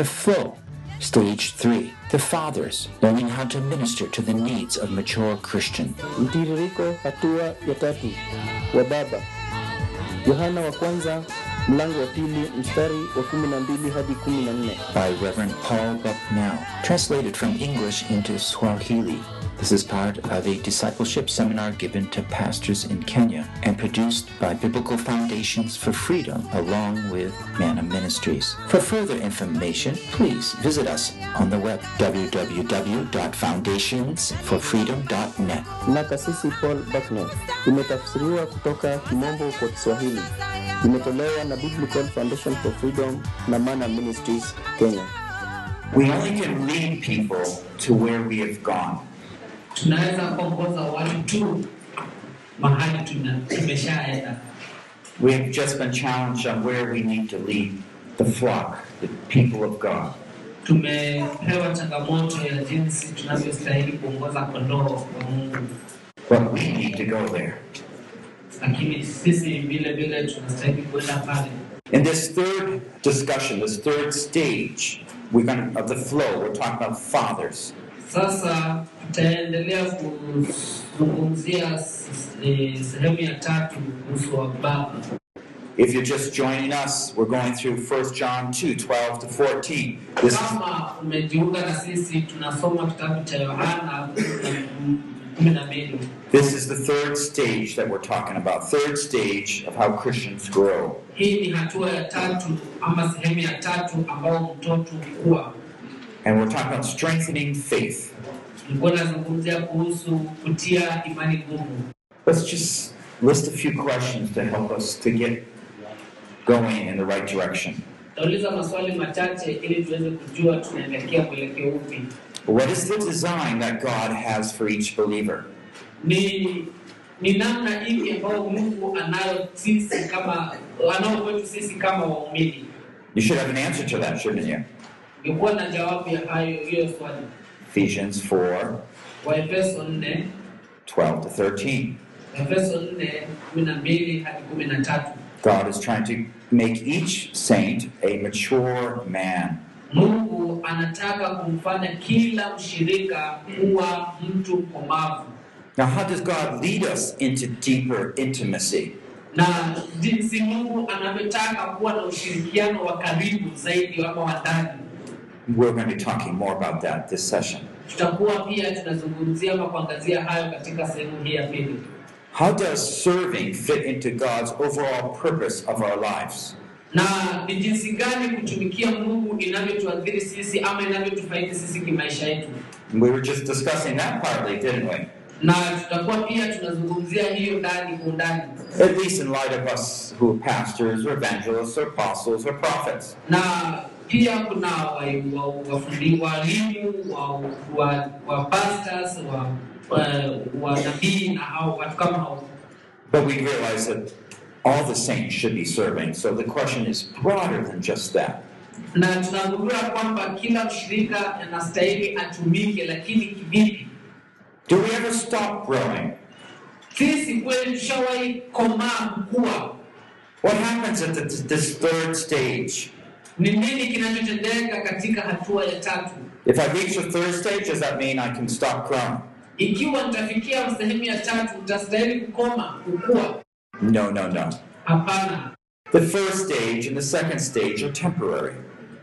The Flow. Stage 3. The Fathers, learning how to minister to the needs of mature Christian. Mtiririko hatua ya tatu wa baba. Yohana wa kwanza mlango wa pili mstari wa kumi na mbili hadi kumi na nne. by Reverend Paul Bucknell, translated from English into Swahili. This is part of a discipleship seminar given to pastors in Kenya and produced by Biblical Foundations for Freedom along with Manna Ministries. For further information, please visit us on the web www.foundationsforfreedom.net. na kasisi Paul Bucknell. Imetafsiriwa kutoka Kimombo kwa Kiswahili. Imetolewa na Biblical Foundation for Freedom na Mana Ministries Kenya. We only can lead people to where we have gone. Tunaweza kuongoza watu mahali tumeshaenda. We have just been challenged on where we need to lead the flock, the people of God. Tumepewa changamoto ya jinsi tunavyostahili kuongoza kondoo wa Mungu, But we need to go there. lakini sisi vile vile tunastahili kwenda pale. In this third discussion, this third stage, we're going of the flow, we're talking about fathers. Sasa tutaendelea kuzungumzia eh, sehemu ya tatu kuhusu baba. If you're just joining us, we're going through 1 John 2 12 to 14. This is, Kama umejiunga na sisi, tunasoma kitabu cha Yohana kumi na mbili. this is the third stage that we're talking about. Third stage of how Christians grow. Hii ni hatua ya tatu ama sehemu ya tatu ambao mtoto hukua. And we're talking about strengthening faith. Nilikuwa nazungumzia kuhusu kutia imani nguvu. Let's just list a few questions to help us to get going in the right direction. Tauliza maswali machache ili tuweze kujua tunaelekea mwelekeo upi. What is the design that God has for each believer? Ni ni namna ipi ambayo Mungu anayo sisi kama anao kwetu sisi kama waumini. You should have an answer to that, shouldn't you? Ningekuwa na jawabu ya hayo hiyo swali. Ephesians 4 Waefeso 4 12 to 13. Waefeso 4 12 hadi 13. God is trying to make each saint a mature man. Mungu anataka kumfanya kila mshirika kuwa mtu mkomavu, Now, how does God lead us into deeper intimacy? na jinsi Mungu anavyotaka kuwa na ushirikiano wa karibu zaidi ama wa ndani. We're going to be talking more about that this session. Tutakuwa pia tunazungumzia ama kuangazia hayo katika sehemu hii ya pili. How does serving fit into God's overall purpose of our lives? Na ni jinsi gani kutumikia Mungu inavyotuathiri sisi ama inavyotufaidi sisi kimaisha yetu, We were just discussing that partly, didn't we? na tutakuwa pia tunazungumzia hiyo ndani kwa undani. At least in light of us who are pastors or evangelists or apostles or prophets. na pia kuna wafundi wa, wafundi- walimu wa, pastors wa, wa, wa nabii na hao watu kama hao But we realize that all the saints should be serving. So the question is broader than just that. na tunagundua kwamba kila mshirika anastahili atumike, lakini kivipi? Do we ever stop growing? Sisi kweli tushawahi komaa kukua? What happens at the, this third stage? Ni nini kinachotendeka katika hatua ya tatu? If I reach the third stage, does that mean I can stop growing? Ikiwa nitafikia sehemu ya tatu, utastahili kukoma kukua? No, no, no. Hapana. The first stage and the second stage are temporary.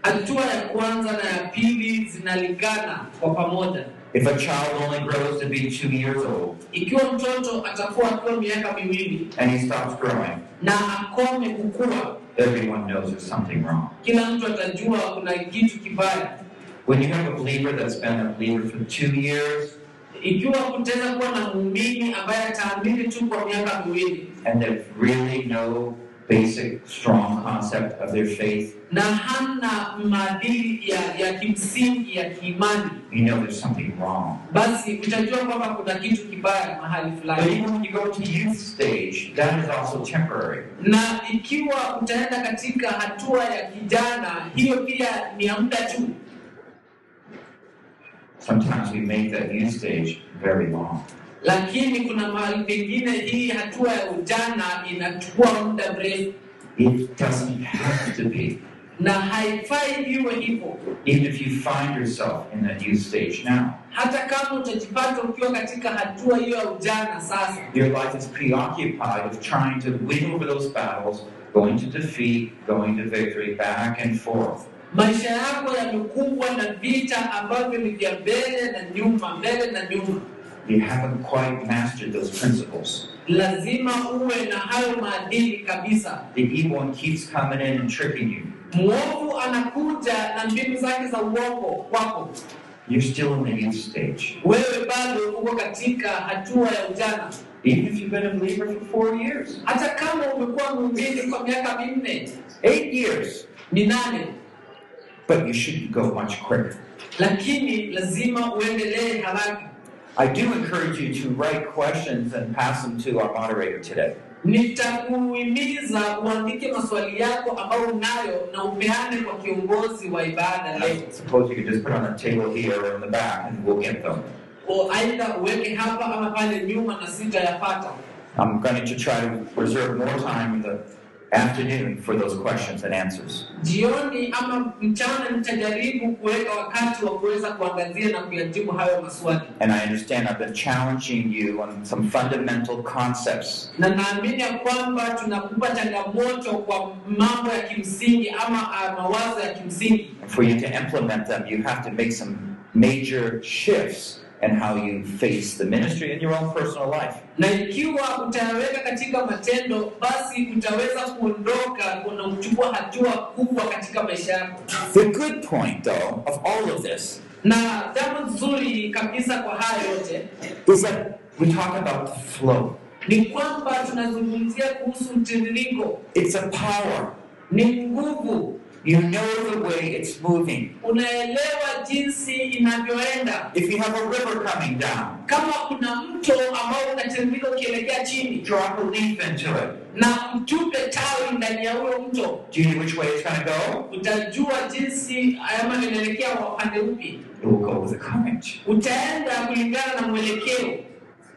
Hatua ya kwanza na ya pili zinalingana kwa pamoja. If a child only grows to be two years old Ikiwa mtoto atakuwa akiwa miaka miwili and he stops growing, na akome kukua, everyone knows there's something wrong. kila mtu atajua kuna kitu kibaya. When you have a believer that's been a believer for two years Ikiwa kutaweza kuwa na muumini ambaye ataamini tu kwa miaka miwili and they really no basic, strong concept of their faith, na hana maadili ya, ya kimsingi ya kiimani, you know there's something wrong. basi utajua kwamba kuna kitu kibaya mahali But fulani. even when you go to youth stage, that is also temporary. Na ikiwa utaenda katika hatua ya kijana, hiyo pia ni ya muda tu. Sometimes we make that youth stage very long. Lakini kuna mahali pengine hii hatua ya ujana inachukua muda mrefu. It doesn't have to be. na haifai iwe hivyo Even if you find yourself in that youth stage now, hata kama utajipata ukiwa katika hatua hiyo ya ujana sasa your life is preoccupied with trying to win over those battles, going to defeat, going to victory, back and forth. maisha yako yamekumbwa na vita ambavyo ni vya mbele na nyuma mbele na nyuma You haven't quite mastered those principles. lazima uwe na hayo maadili kabisa The evil one keeps coming in and tricking you. mwovu anakuja na mbinu zake za uongo kwako You're still in the youth stage. wewe bado uko katika hatua ya ujana Even if you've been a believer for four years, hata kama umekuwa muumini kwa miaka minne eight years, minane but you should go much quicker. lakini lazima uendelee haraka I do encourage you to write questions and pass them to our moderator today. nitakuhimiza uandike maswali yako ambayo unayo na upeane kwa kiongozi wa ibada leo I suppose you could just put on a table here or in the back and we'll get them. O aidha uweke hapa ama pale nyuma na sitayapata I'm going to try to reserve more time in the afternoon for those questions and answers. jioni ama mchana nitajaribu kuweka wakati wa kuweza kuangazia na kuyajibu hayo maswali And I understand I've been challenging you on some fundamental concepts. na naamini ya kwamba tunakupa changamoto kwa mambo ya kimsingi ama uh, mawazo ya kimsingi for you to implement them, you have to make some major shifts in how you face the ministry and your own personal life. na ikiwa utayaweka katika matendo basi utaweza kuondoka na kuchukua hatua kubwa katika maisha yako The good point, though, of all of this na jambo nzuri kabisa kwa haya yote is that we talk about the flow. ni kwamba tunazungumzia kuhusu mtiririko It's a power. ni nguvu You know the way it's moving. unaelewa jinsi inavyoenda If you have a river coming down, kama kuna mto ambao unatiririka ukielekea chini drop a leaf into it. na mtupe tawi ndani ya huyo mto Do you know which way it's going to go? utajua jinsi ama inaelekea upande upi It will go with the current. utaenda kulingana na mwelekeo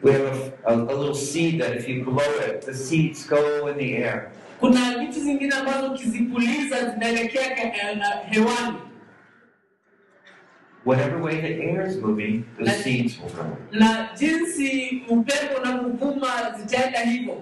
We have a, a, a little seed that if you blow it, the seeds go in the air. Kuna vitu zingine ambazo ukizipuliza zinaelekea eh, na hewani Whatever way the air is moving, the seeds will grow. na jinsi upepo unapovuma zitaenda hivyo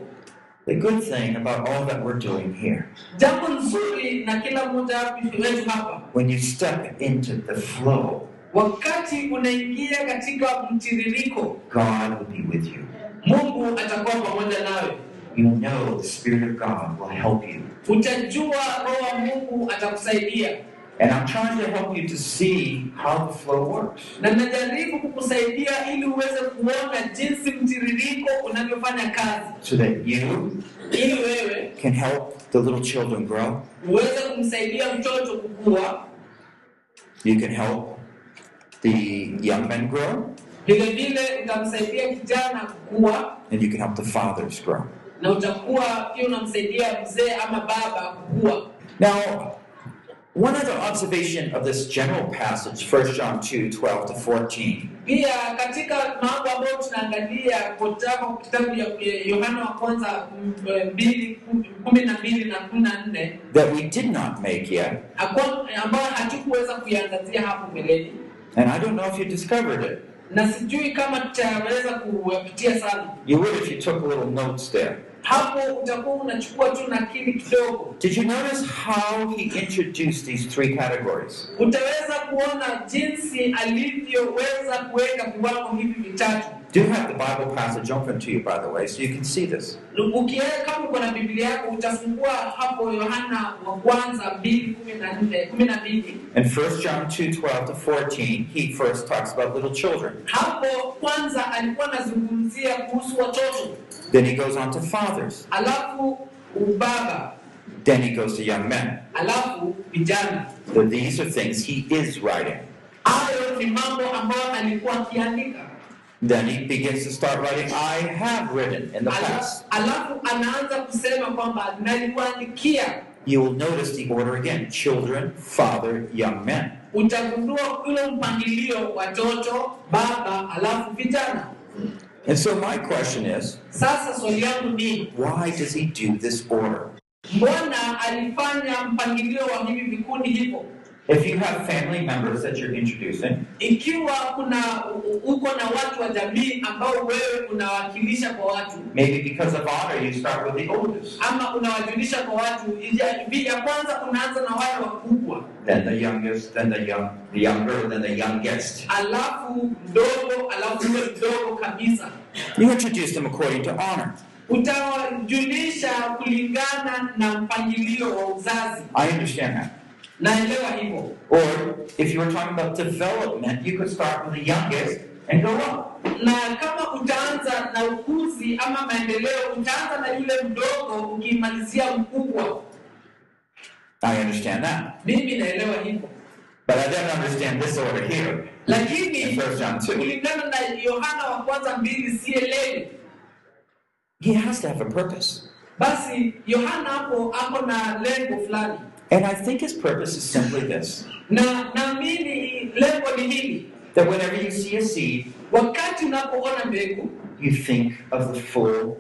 The good thing about all that we're doing here, jambo nzuri na kila mmoja wetu hapa when you step into the flow, wakati unaingia katika mtiririko God will be with you. mungu atakuwa pamoja nawe You know the Spirit of God will help you. utajua roho wa mungu atakusaidia And I'm trying to help you to see how the flow works. na najaribu kukusaidia ili uweze kuona jinsi mtiririko unavyofanya kazi So that you ili wewe can help the little children grow. uweze kumsaidia mtoto kukua You can help the young men grow. vile vile utamsaidia kijana kukua And you can help the fathers grow. Na utakuwa pia unamsaidia mzee ama baba kukua. Now, one other observation of this general passage, 1 John 2 12 to 14, pia katika mambo ambayo tunaangalia kutoka kitabu ya ya yohana wa kwanza mm, eh, mbili kumi na mbili na kumi na nne. That we did not make yet, ambayo hatukuweza kuiangazia hapo mbeleni. And I don't know if you discovered it. na sijui kama tutaweza kuyapitia sana. You would if you took a little notes there. Hapo utakuwa unachukua tu nakili kidogo Did you notice how he introduced these three categories? utaweza kuona jinsi alivyoweza kuweka viwango hivi vitatu Do have the Bible passage open to you, by the way, so you can see this. ukiweka kama uko na biblia yako utafungua hapo yohana wa kwanza mbili kumi na nne kumi na mbili In 1 John 2 12 to 14, he first talks about little children. hapo kwanza alikuwa anazungumzia kuhusu watoto Then he goes on to fathers. Then he goes to young men. alafu So these are things he is writing. Then he begins to start writing, I have written in the past. alafu anaanza kusema kwamba nalikuandikia You will notice the order again children, father, young men. utagundua ule mpangilio watoto baba alafu vijana And so my question is sasa swali yangu ni why does he do this order? mbona alifanya mpangilio wa hivi vikundi hivyo If you have family members that you're introducing, ikiwa kuna uko na watu wa jamii ambao wewe unawakilisha kwa watu maybe because of honor, you start with the oldest, ama unawajulisha kwa watu ya, kwanza unaanza na wale wakubwa then the youngest, then the young, the younger, then the youngest. alafu mdogo alafu yule mdogo kabisa You introduce them according to honor. utawajulisha kulingana na mpangilio wa uzazi I understand that. Naelewa hivyo Or if you were talking about development, you could start with the youngest and go up. na kama utaanza na ukuzi ama maendeleo utaanza na yule mdogo ukimalizia mkubwa I understand that. mimi naelewa hivyo But I don't understand this order here in lakini 1 John 2. kulingana na yohana wa kwanza mbili sielewi He has to have a purpose. basi yohana hapo ako na lengo fulani And I think his purpose is simply this na naamini lengo ni hili that whenever you see a seed, wakati unapoona mbegu you think of the full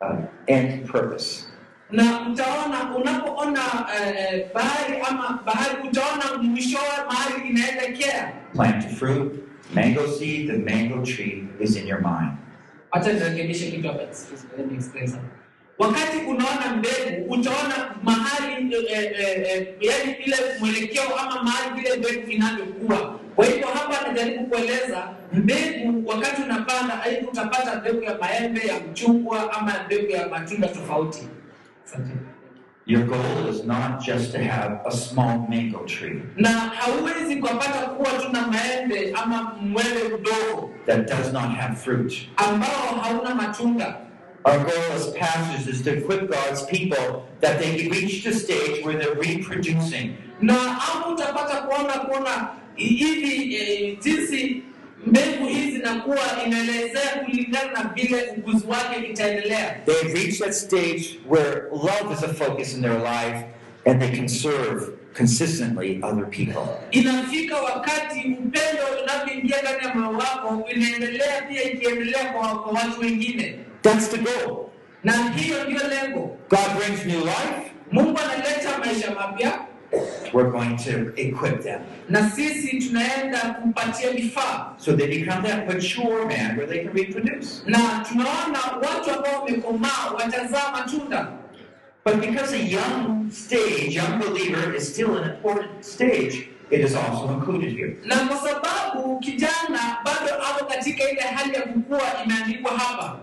uh, end purpose. na utaona unapoona eh, bahari ama bahari utaona mwishowe mahali inaelekea Plant a fruit, mango seed, the mango tree is in your mind. Acha nirekebishe kitu hapa. Excuse me, let me explain something. Wakati unaona mbegu utaona mahali eh, eh, yani ile mwelekeo ama mahali vile mbegu inavyokuwa. Kwa hivyo hapa najaribu kueleza mbegu, wakati unapanda, aidha utapata mbegu ya maembe, ya mchungwa ama mbegu ya matunda tofauti. Your goal is not just to have a small mango tree Na hauwezi kupata kuwa tu na maembe ama mwembe mdogo that does not have fruit. ambao hauna matunda. Our goal as pastors is to equip God's people that they reach the stage where they're reproducing. na hapo utapata kuona kuona hivi eh, jinsi mbegu hii zinakuwa inaelezea kulingana na vile ukuzi wake itaendelea They've reached that stage where love is a focus in their life and they can serve consistently other people. inafika wakati upendo unavyoingia ndani ya moyo wako inaendelea pia ikiendelea kwa, kwa watu wengine That's the goal. na hiyo ndio lengo God brings new life, mungu analeta maisha mapya we're going to equip them. na sisi tunaenda kumpatia vifaa So they become that mature man where they can reproduce. na tunaona watu ambao wamekomaa watazaa matunda But because a young stage, young believer is still an important stage, it is also included here. na kwa sababu kijana bado ako katika ile hali ya kukua imeandikwa hapa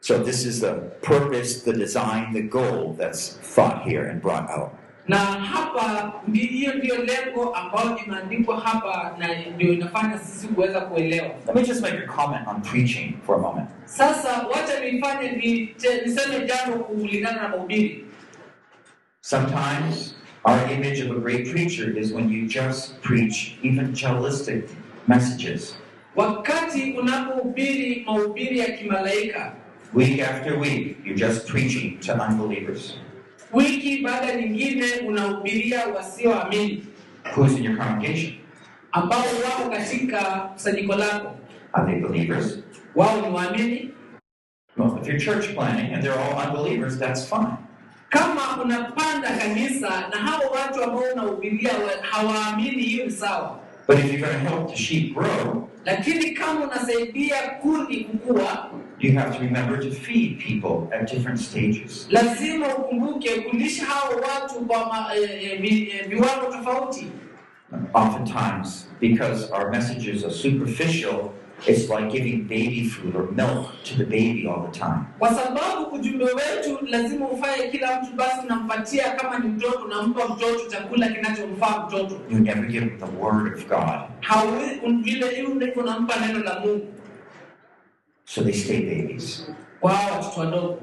So this is the purpose, the design, the goal that's thought here and brought out. na hapa ndi- hiyo ndiyo lengo ambayo imeandikwa hapa na ndio inafanya sisi kuweza kuelewa Let me just make a comment on preaching for a moment. sasa wacha nifanye niseme jambo kulingana na mahubiri Sometimes our image of a great preacher is when you just preach evangelistic messages. wakati unapohubiri mahubiri ya kimalaika Week after week, you're just preaching to unbelievers. wiki baada nyingine unahubiria wasioamini Who's in your congregation? ambao wako katika kusanyiko lako Are they believers? wao ni waamini Well, if you're church planning and they're all unbelievers, that's fine. kama unapanda kanisa na hao watu ambao unahubiria hawaamini hiyo ni sawa But if you're going to help the sheep grow, lakini kama unasaidia kundi kukua you have to remember to feed people at different stages. lazima ukumbuke kulisha hao watu kwa ma, eh, eh, eh, viwango tofauti Oftentimes, because our messages are superficial, it's like giving baby food or milk to the baby all the time. kwa sababu ujumbe wetu lazima ufanye kila mtu basi unampatia kama ni mtoto unampa mtoto chakula kinachomfaa mtoto You never give the Word of God, hauwezi vile hiyo unampa neno la mungu so they stay babies. hao watoto wadogo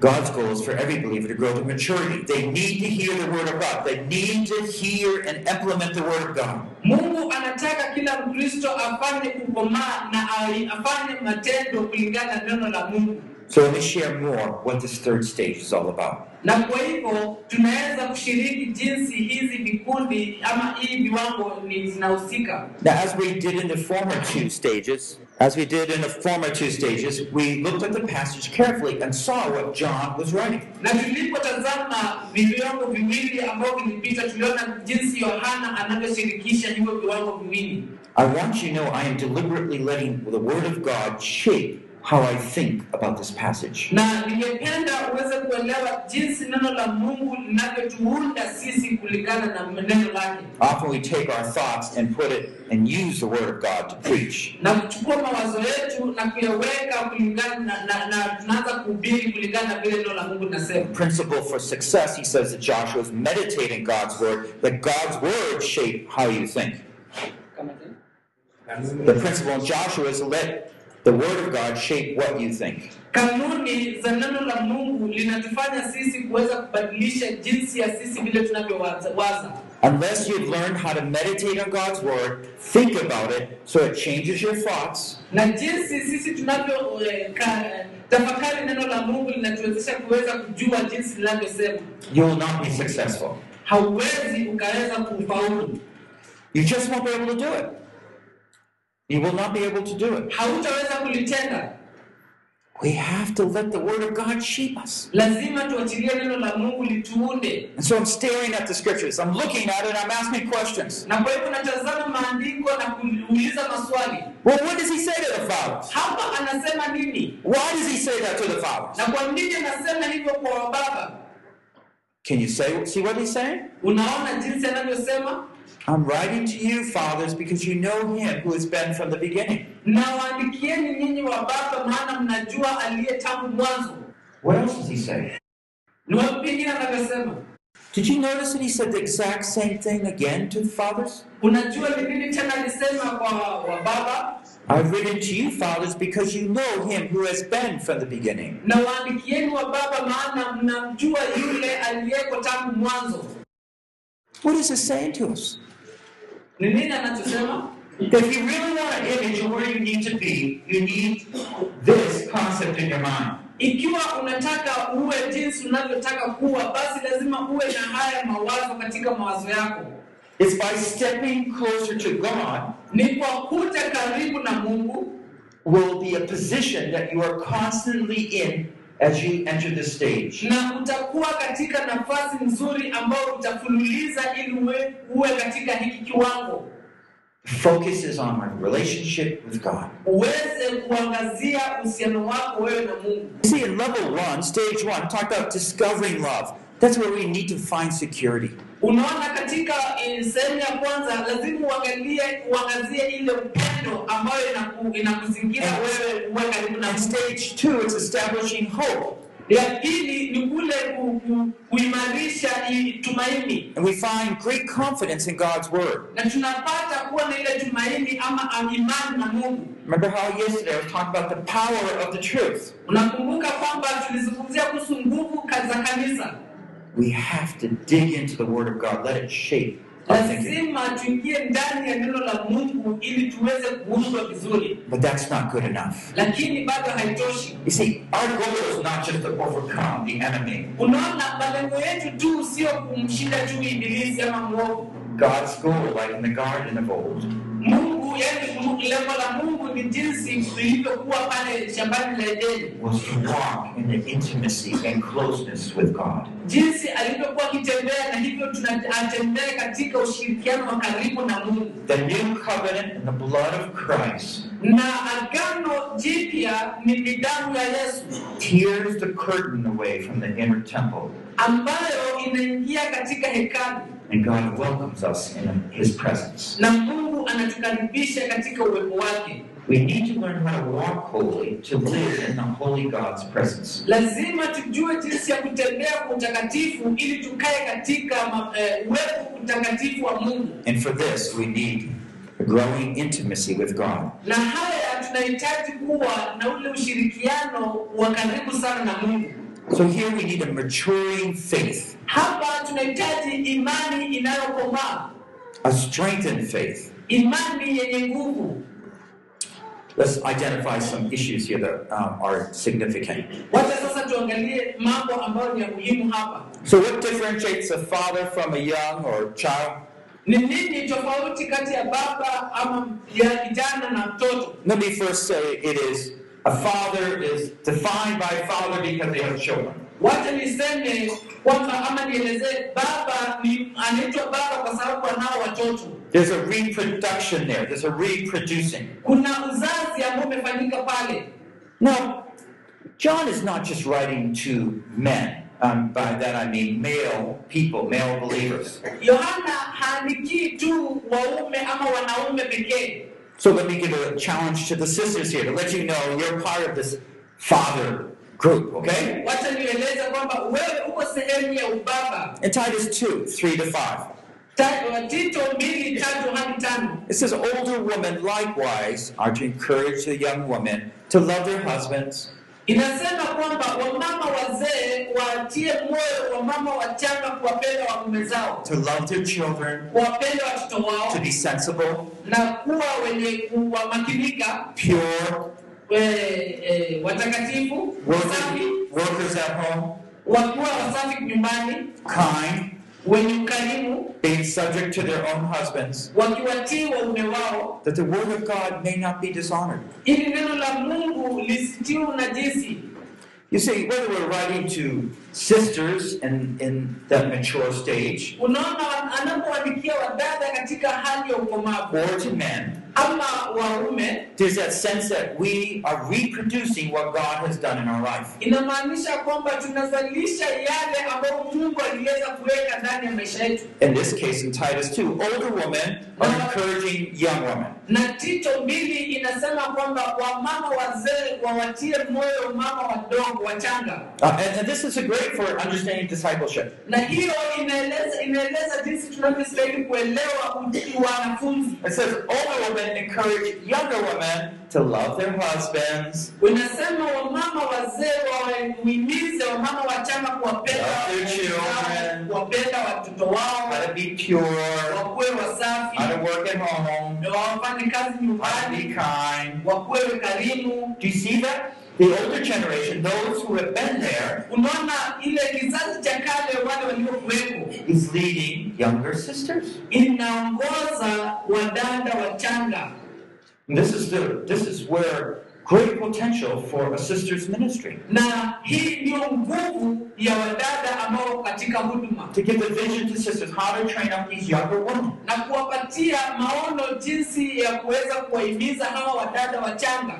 God's goal is for every believer to grow to maturity. They need to hear the Word of God. They need to hear and implement the Word of God. mungu anataka kila mkristo afanye kukomaa na afanye matendo kulingana na neno la mungu So let me share more what this third stage is all about. na kwa hivyo tunaweza kushiriki jinsi hizi vikundi ama hii viwango ni zinahusika Now, as we did in the former two stages, As we did in the former two stages, we looked at the passage carefully and saw what John was writing. na tulipotazama viwango viwili ambavyo vilipita tuliona jinsi yohana anavyoshirikisha hivyo viwango viwili I want you to know I am deliberately letting the Word of God shape how I think about this passage. na ningependa uweze kuelewa jinsi neno la mungu linavyotuunda sisi kulingana na neno lake Often we take our thoughts and put it and use the Word of God to preach. na kuchukua mawazo yetu na kuyaweka kulingana na, na, na tunaanza kuhubiri kulingana na vile neno la mungu linasema Principle for success, he says that Joshua is meditating God's Word, that God's Word shape how you think. The principle in Joshua is let the Word of God shape what you think. kanuni za neno la mungu linatufanya sisi kuweza kubadilisha jinsi ya sisi vile tunavyowaza. Unless you've learned how to meditate on God's Word, think about it so it changes your thoughts, na jinsi sisi tunavyo eh, ka- tafakari neno la mungu linatuwezesha kuweza kujua jinsi linavyosema you will not be successful. hauwezi ukaweza kufaulu You just won't be able to do it. You will not be able to do it. hautaweza kulitenda We have to let the Word of God shape us. lazima tuachilie neno la mungu lituunde And so I'm staring at the scriptures. I'm looking at it. I'm asking questions. na kwa hivyo natazama maandiko na kuuliza maswali Well, what does he say to the fathers? hapa anasema nini Why does he say that to the fathers? na kwa nini anasema hivyo kwa wababa Can you say see what he's saying? unaona jinsi anavyosema I'm writing to you, fathers, because you know him who has been from the beginning. nawaandikieni nyinyi wa baba maana mnajua aliye tangu mwanzo What else does he say? ni wapi pengine anavyosema Did you notice that he said the exact same thing again to the fathers? unajua ni nini tena alisema kwa wa baba I've written to you, fathers, because you know him who has been from the beginning. na waandikieni wa baba maana mnamjua yule aliyeko tangu mwanzo What is this saying to us? Ni nini anachosema if you really want an image of where you need to be, you need this concept in your mind. ikiwa unataka uwe jinsi unavyotaka kuwa basi lazima uwe na haya mawazo katika mawazo yako It's by stepping closer to God ni kwa kuja karibu na mungu will be a position that you are constantly in as you enter the stage. na utakuwa katika nafasi nzuri ambayo utafululiza ili uwe, uwe katika hiki kiwango Focus is on my relationship with God. uweze kuangazia uhusiano wako wewe na mungu see, in level one, stage one, talk about discovering love. That's where we need to find security. Unaona katika eh, sehemu ya kwanza lazima uangalie uangazie ile upendo ambayo inakuzingira wewe uwe karibu na stage two, it's establishing hope. ya pili ni kule ku, ku, kuimarisha tumaini And we find great confidence in God's word. na tunapata kuwa na ile tumaini ama imani na mungu Remember how yesterday I was talking about the power of the truth. unakumbuka kwamba tulizungumzia kuhusu nguvu za kanisa We have to dig into the word of God, let it shape our thinking. lazima tuingie ndani ya neno la mungu ili tuweze kuundwa vizuri But that's not good enough. lakini bado haitoshi You see, our goal is not just to overcome the enemy. unaona malengo yetu tu sio kumshinda tu ibilisi ama mwovu God's goal, like in the Garden of old, mungu yani lengo la mungu ni jinsi ilivyokuwa pale shambani la edeni. Was to walk in the intimacy and closeness with God. jinsi alivyokuwa akitembea na hivyo tunatembea katika ushirikiano wa karibu na mungu. The new covenant and the blood of Christ. Na agano jipya ni damu ya yesu. Tears the curtain away from the inner temple, ambayo inaingia katika hekalu and God welcomes us in His presence. na mungu anatukaribisha katika uwepo wake We need to learn how to walk holy to live in the holy God's presence. lazima tujue jinsi ya kutembea kwa utakatifu ili tukae katika eh, uwepo utakatifu wa mungu And for this, we need a growing intimacy with God. na haya tunahitaji kuwa na ule ushirikiano wa karibu sana na mungu So here we need a maturing faith, hapa tunahitaji imani inayokomaa a strengthened faith. imani yenye nguvu Let's identify some issues here that um, are significant. wacha sasa tuangalie mambo ambayo ni ya muhimu hapa So, what differentiates a father from a young or child? Ni nini tofauti kati ya baba ama ya kijana na mtoto? Let me first say it is a father is defined by father because they have children. Wacha niseme kwamba ama nielezee, baba ni anaitwa baba kwa sababu anao watoto. There's a reproduction there. There's a reproducing. Kuna uzazi ambao umefanyika pale. Now, John is not just writing to men. Um, by that I mean male people, male believers. Yohana haandikii tu waume ama wanaume pekee. So let me give a challenge to the sisters here to let you know you're part of this father group, okay? Wacha nieleze kwamba wewe uko sehemu ya ubaba. In Titus 2, 3 to 5. Ta- uh, Tito mbili tatu hadi It says, Older women likewise are to encourage the young women to love their husbands, inasema kwamba wamama wazee watie moyo wamama wachanga kuwapenda waume zao, to love their children, kuwapenda watoto to wao be sensible, na kuwa wenye kuwamakinika, pure, we- eh, watakatifu, wasafi, workers, workers at home, wakiwa wasafi nyumbani, kind, wenye ukarimu, being subject to their own husbands, wakiwatii waume wao, that the word of God may not be dishonored. ili neno la Mungu lisitiwe unajisi. You see, whether we're writing to sisters in, in that mature stage Unaona, anapoandikia wadada katika hali ya ukomavu or to men, ama waume, there's that sense that we are reproducing what God has done in our life. inamaanisha kwamba tunazalisha yale ambayo Mungu aliweza kuweka ndani ya maisha yetu. In this case, in Titus 2, older women are encouraging young women. Na Tito mbili inasema kwamba wamama wazee wawatie moyo mama wadogo wachanga, Uh, and, this is a great for understanding discipleship. na hiyo inaeleza inaeleza jinsi tunavyostahili kuelewa wanafunzi. It says older women encourage younger women to love their husbands, Unasema wamama wazee wawahimize wamama wachanga kuwapenda Love their children. kuwapenda watoto wao, how to be pure, wakuwe wasafi, how to work at home, na wafanye kazi how to be kind. wakuwe karimu. Do you see that? The older generation, those who have been there, Unaona ile kizazi cha kale, wale waliokuwepo, is leading younger sisters. inaongoza wadada wachanga, this is the this is where great potential for a sister's ministry. na hii ndio nguvu ya wadada ambao katika huduma To give the vision to sisters, how to train up these younger women. na kuwapatia maono jinsi ya kuweza kuwahimiza hawa wadada wachanga.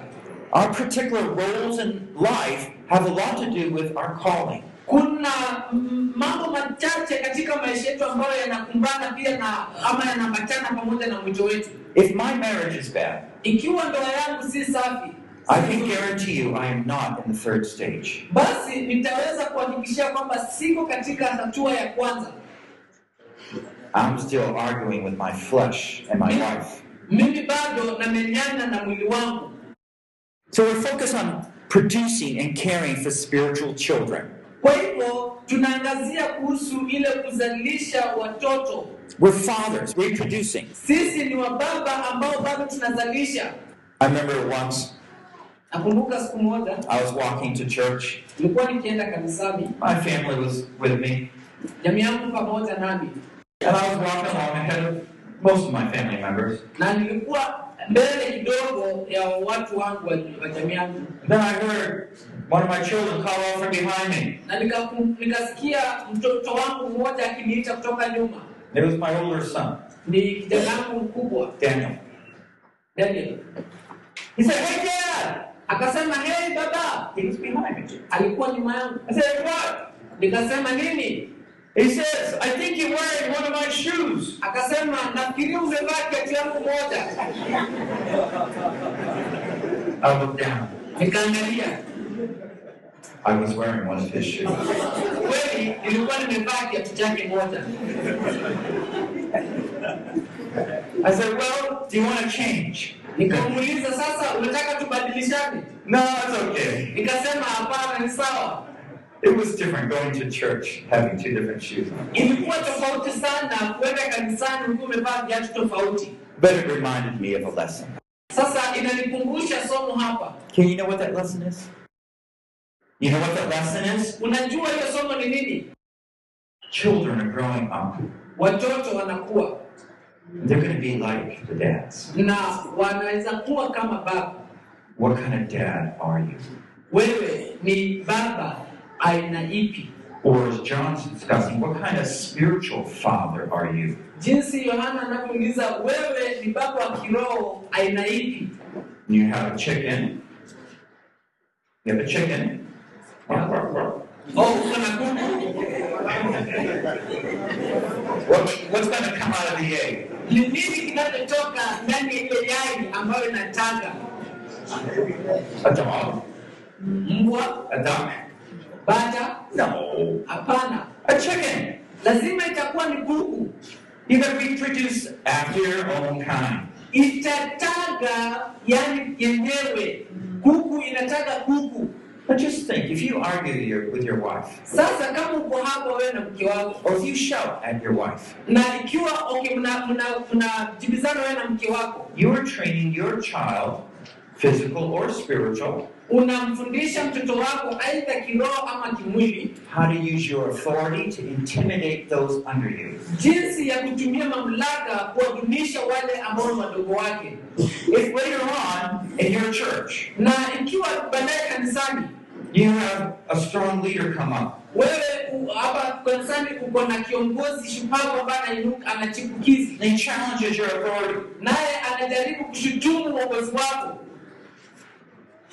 Our particular roles in life have a lot to do with our calling. Kuna mambo machache katika maisha yetu ambayo yanakumbana pia na ama yanaambatana pamoja na mwito wetu. If my marriage is bad, Ikiwa ndoa yangu si safi, I can guarantee you I am not in the third stage. basi nitaweza kuhakikishia kwamba siko katika hatua ya kwanza. I'm still arguing with my flesh and my wife. Mimi bado namenyana na mwili wangu. So we're focused on producing and caring for spiritual children. Kwa hivyo tunaangazia kuhusu ile kuzalisha watoto. We're fathers, reproducing. Sisi ni wababa ambao bado tunazalisha. I remember once Nakumbuka siku moja I was walking to church. nilikuwa nikienda kanisani, My family was with me, jamii yangu pamoja nami, and I was walking along ahead of most of my family members. na nilikuwa mbele kidogo ya watu wangu wa jamii yangu, Then I heard one of my children call out from behind me. na nikasikia mtoto wangu mmoja akiniita kutoka nyuma. It was my older son, Ni kijana wangu mkubwa Daniel. Daniel, He said, Hey, Dad! akasema hey baba, He was behind me. alikuwa nyuma yangu. I said, What? Nikasema nini? He says, I think you're wearing one of my shoes. Akasema nafikiria umevaa kiatu yangu moja. I looked down. Nikaangalia I was wearing one of his shoes. kweli, nilikuwa nimevaa kiatu chake moja. I said, Well, do you want to change? Nikamuuliza, sasa unataka tubadilishane? No, it's okay. Nikasema hapana, ni sawa. It was different going to church, having two different shoes on. Ilikuwa tofauti sana kwenda kanisani ulikuwa umevaa viatu tofauti. But it reminded me of a lesson. Sasa inanikumbusha somo hapa. Can you know what that lesson is? You know what that lesson is? Unajua hiyo somo ni nini? Children are growing up. Watoto wanakuwa They're going to be like the dads. na wanaweza kuwa kama baba. What kind of dad are you? Wewe ni baba aina ipi? Or as John's discussing, what kind of spiritual father are you? Jinsi Yohana anavyouliza, wewe ni baba wa kiroho aina ipi? You have a chicken. You have a chicken. Oh, uko na kuku. What, what's going to come out of the egg? Ni nini kinachotoka ndani ya ile yai ambayo inataga? A dog? Mbwa, A duck? Bata? No. Hapana, A chicken. lazima itakuwa ni kuku. You got reproduce after your own kind. Itataga yani yenyewe. Kuku inataga kuku. But just think, if you argue your, with your wife, Sasa kama uko hapo wewe na mke wako or if you shout at your wife, na ikiwa okay, mna mna mnajibizana wewe na mke wako, you are training your child, physical or spiritual, unamfundisha mtoto wako aidha kiroho ama kimwili, how to use your authority to intimidate those under you. jinsi ya kutumia mamlaka kuwadunisha wale ambao ni wadogo wake, If later on in your church na ikiwa baadaye kanisani you have a strong leader come up. wewe hapa kanisani uko na kiongozi shupavu ambaye anainuka anachipukizi, and he challenges your authority, naye anajaribu kushutumu uongozi wako,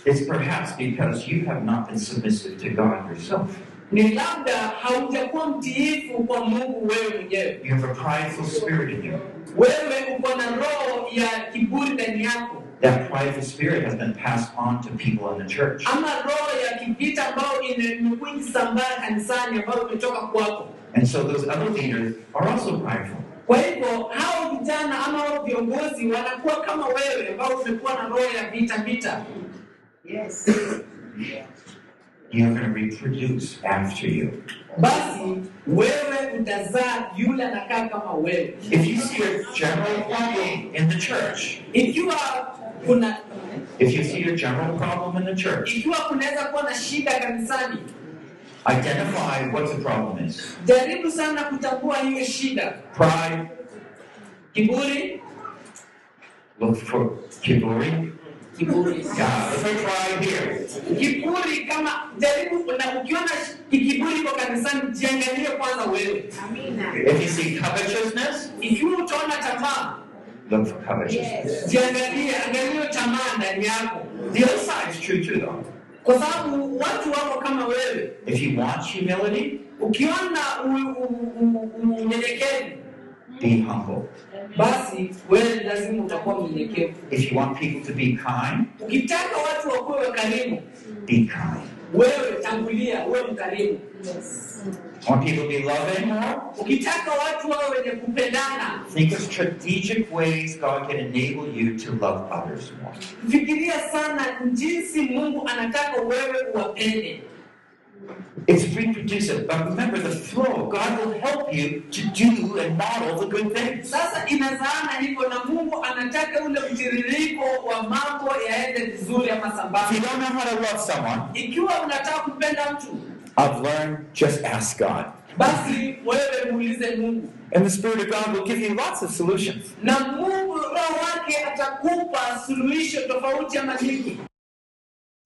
it's perhaps because you have not been submissive to God yourself. ni labda haujakuwa mtiifu kwa Mungu wewe mwenyewe. You have a prideful spirit in you. Wewe uko na roho ya kiburi ndani yako, That prideful spirit has been passed on to people in the church. ama roho ya kivita ambayo imekuwa ikisambaa kanisani, ambayo imetoka kwako. And so those other leaders are also prideful. Kwa hivyo hao vijana ama viongozi wanakuwa kama wewe, ambao umekuwa na roho ya vita vita. You're going to reproduce after you. Basi wewe utazaa yule anakaa kama wewe. If you see a general problem in the church, Ikiwa kuna if you see a general problem in the church, ikiwa kunaweza kuwa na shida kanisani, identify what the problem is. jaribu sana kutambua hiyo shida. Pride, Kiburi, look for kiburi. Kiburi. Look here. Kiburi kama jaribu na ukiona kiburi kwa kanisani, jiangalie kwanza wewe. If you see covetousness, Ikiwa utaona tamaa, look for covetousness. jiangalie, angalia tamaa ndani yako, The other side is true too, though. kwa sababu watu wako kama wewe. If you want humility, Ukiona u- u- u- u- unyenyekevu, be humble. basi wewe lazima utakuwa mnyenyekevu. If you want people to be kind, Ukitaka watu wakuwe wakarimu, be kind. wewe tangulia, uwe mkarimu. Want people to be loving more? Ukitaka watu wawe wenye kupendana, Think of strategic ways God can enable you to love others more. fikiria sana jinsi Mungu anataka wewe uwapende. It's reproducive, but remember the flow. God will help you to do and model the good things. Sasa inazaana hivyo, na Mungu anataka ule mtiririko wa mambo yaende vizuri ama If you don't know how to love someone, Ikiwa unataka kupenda mtu, I've learned just ask God. basi wewe muulize Mungu, And the Spirit of God will give you lots of solutions. na Mungu Roho wake atakupa suluhisho tofauti ama nyingi.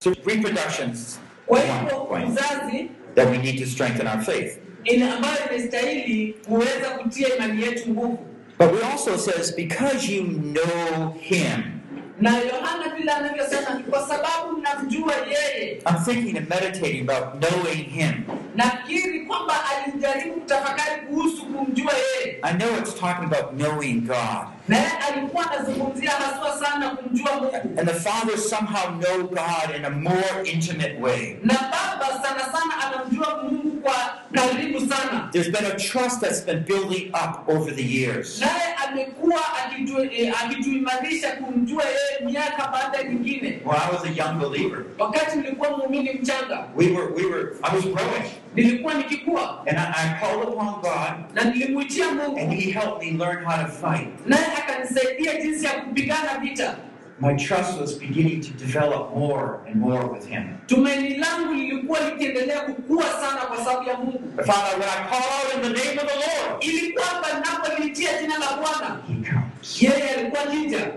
So reproductions Kwa hivyo uzazi that we need to strengthen our faith. ina ambayo inastahili kuweza kutia imani yetu nguvu. But we also says because you know him. Na Yohana vile anavyosema kwa sababu mnamjua yeye. I'm thinking and meditating about knowing him. Nafikiri kwamba alijaribu kutafakari kuhusu kumjua yeye, I know it's talking about knowing God. na yeye alikuwa anazungumzia haswa sana kumjua Mungu, And the Father somehow know God in a more intimate way. Na Baba sana sana anamjua Mungu kwa karibu sana, There's been a trust that's been building up over the years. naye amekuwa akituimarisha kumjua yeye miaka baada nyingine. When I was a young believer, Wakati nilikuwa muumini mchanga, we were, we were, I was growing. nilikuwa nikikua And I, I called upon God, na nilimwitia and He helped me learn how to fight. naye akanisaidia jinsi ya kupigana vita. My trust was beginning to develop more and more with Him. Tumaini langu lilikuwa likiendelea kukua sana kwa sababu ya Mungu, I found out when I call out in the name of the Lord, ili kwamba ninapoliitia jina la Bwana He comes. believers. yeye alikuwa leader.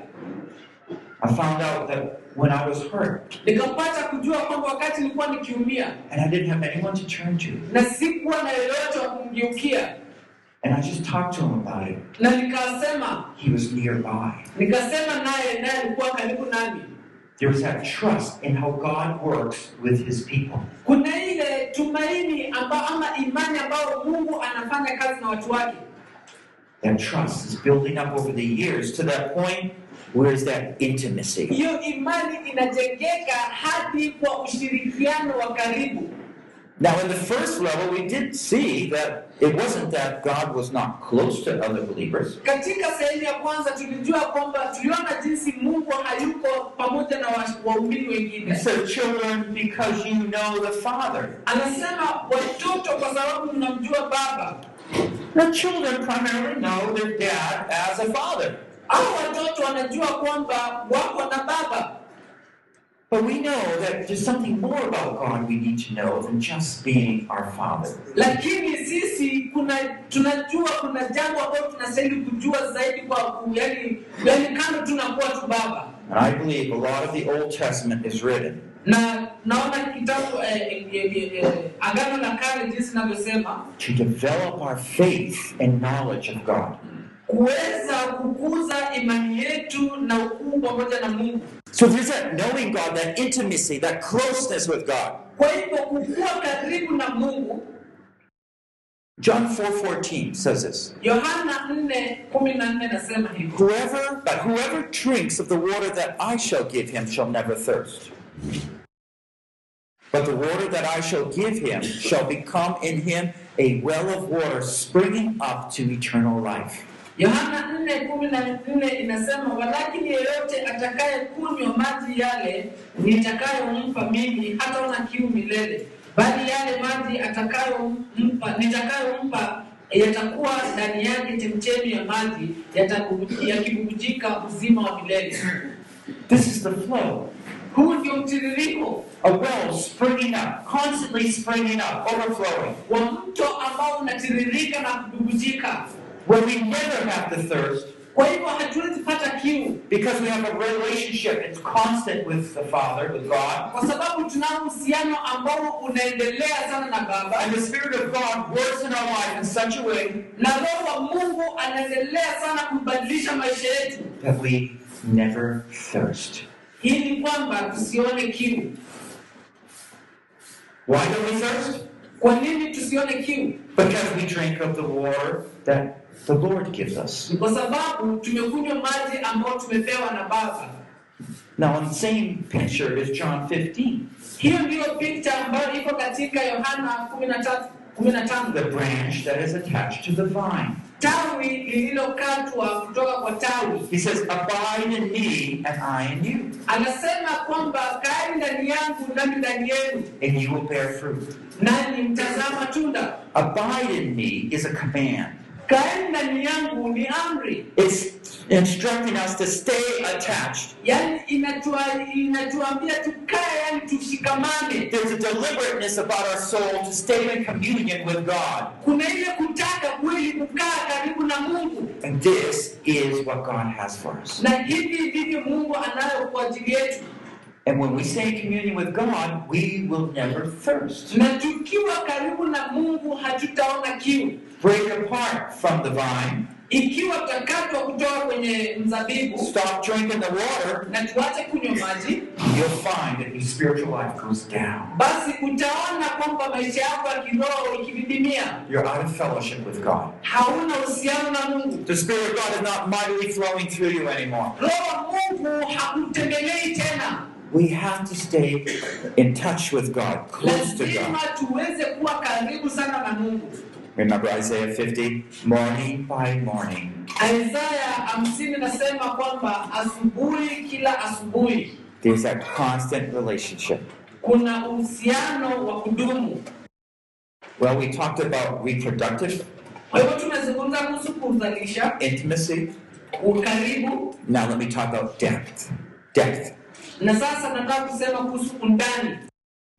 I found out that when I was hurt Nikapata kujua kwamba wakati nilikuwa nikiumia and I didn't have anyone to turn to, na sikuwa na yoyote wa kumgeukia, and I just talked to him about it, na nikasema he was nearby. nikasema naye naye alikuwa karibu nami. There was that trust in how God works with his people. Kuna ile tumaini ambao ama imani ambayo Mungu anafanya kazi na watu wake. That trust is building up over the years to that point where is that intimacy. Hiyo imani inajengeka hadi kwa ushirikiano wa karibu. Now, in the first level, we did see that it wasn't that God was not close to other believers. Katika sehemu ya kwanza tulijua kwamba tuliona jinsi Mungu hayuko pamoja na waumini He wengine. said, Children, because you know the Father. Anasema watoto, kwa sababu mnamjua Baba. The children primarily know their dad as a father. Hao watoto wanajua kwamba wako na baba, But we know that there's something more about God we need to know than just being our Father. lakini sisi kuna tunajua kuna jambo ambalo tunastahili kujua zaidi kwa yani, yani kama tunakuwa tu baba And I believe a lot of the Old Testament is written na naona kitabu eh, eh, eh, agano la kale jinsi inavyosema to develop our faith and knowledge of God. kuweza kukuza imani yetu na ukuu pamoja na mungu So there's that knowing God, that intimacy, that closeness with God. kwa hivyo kukuwa karibu na mungu John 4:14 says this. yohana 4:14 nasema hivi Whoever, but whoever drinks of the water that I shall give him shall never thirst. But the water that I shall give him shall become in him a well of water springing up to eternal life. Yohana 4:14 inasema walakini yeyote atakaye kunywa maji yale nitakayompa mimi hataona kiu milele. Bali yale maji atakayompa nitakayompa yatakuwa ndani yake chemchemi ya maji yakibubujika uzima wa milele. This is the flow. huu ndio mtiririko A well springing up, constantly springing up, overflowing, wa mto ambao unatiririka na kububujika where we never have to thirst kwa hivyo hatuwezi pata kiu because we have a relationship. It's constant with the Father, with God. kwa sababu tunao uhusiano ambao unaendelea sana na baba And the Spirit of God works in our life in such a way na roho wa mungu anaendelea sana kubadilisha maisha yetu that we never thirst. ili kwamba tusione kiu Why don't we thirst? kwa nini tusione kiu Because we drink of the water that the Lord gives us. kwa sababu tumekunywa maji ambayo tumepewa na baba Now, on the same picture is John 15. hiyo ndiyo picha ambayo iko katika yohana 13 15 The branch that is attached to the vine. tawi lililokatwa kutoka kwa tawi He says, Abide in me and I in you, anasema kwamba kaeni ndani yangu nami ndani yenu and you will bear fruit. nani mtazama tunda Abide in me is a command. Kaeni ndani yangu ni amri It's instructing us to stay attached. yaani inatua, inatuambia tukae yani tushikamane There's a deliberateness about our soul to stay in communion with God. kuna ile kutaka kweli kukaa karibu na mungu And this is what God has for us. na hivi ndivyo mungu anayo kwa ajili yetu And when we stay in communion with God, we will never thirst. na tukiwa karibu na mungu hatutaona kiu Break apart from the vine, ikiwa tutakatwa kutoka kwenye mzabibu stop drinking the water, na tuache kunywa maji you'll find that your spiritual life goes down. basi utaona kwamba maisha yako ya kiroho ikididimia You're out of fellowship with God. hauna uhusiano na mungu The Spirit of God is not mightily flowing through you anymore. roho mungu hakutembelei tena We have to stay in touch with God, close to lazima God. tuweze kuwa karibu sana na mungu Remember Isaiah 50? Morning by morning, isaya hamsini nasema kwamba asubuhi kila asubuhi there's that constant relationship. kuna uhusiano wa kudumu Well, we talked about reproductive kwa hivyo tumezungumza kuhusu kuzalisha intimacy. ukaribu Now let me talk about depth. Depth. na sasa nataka kusema kuhusu undani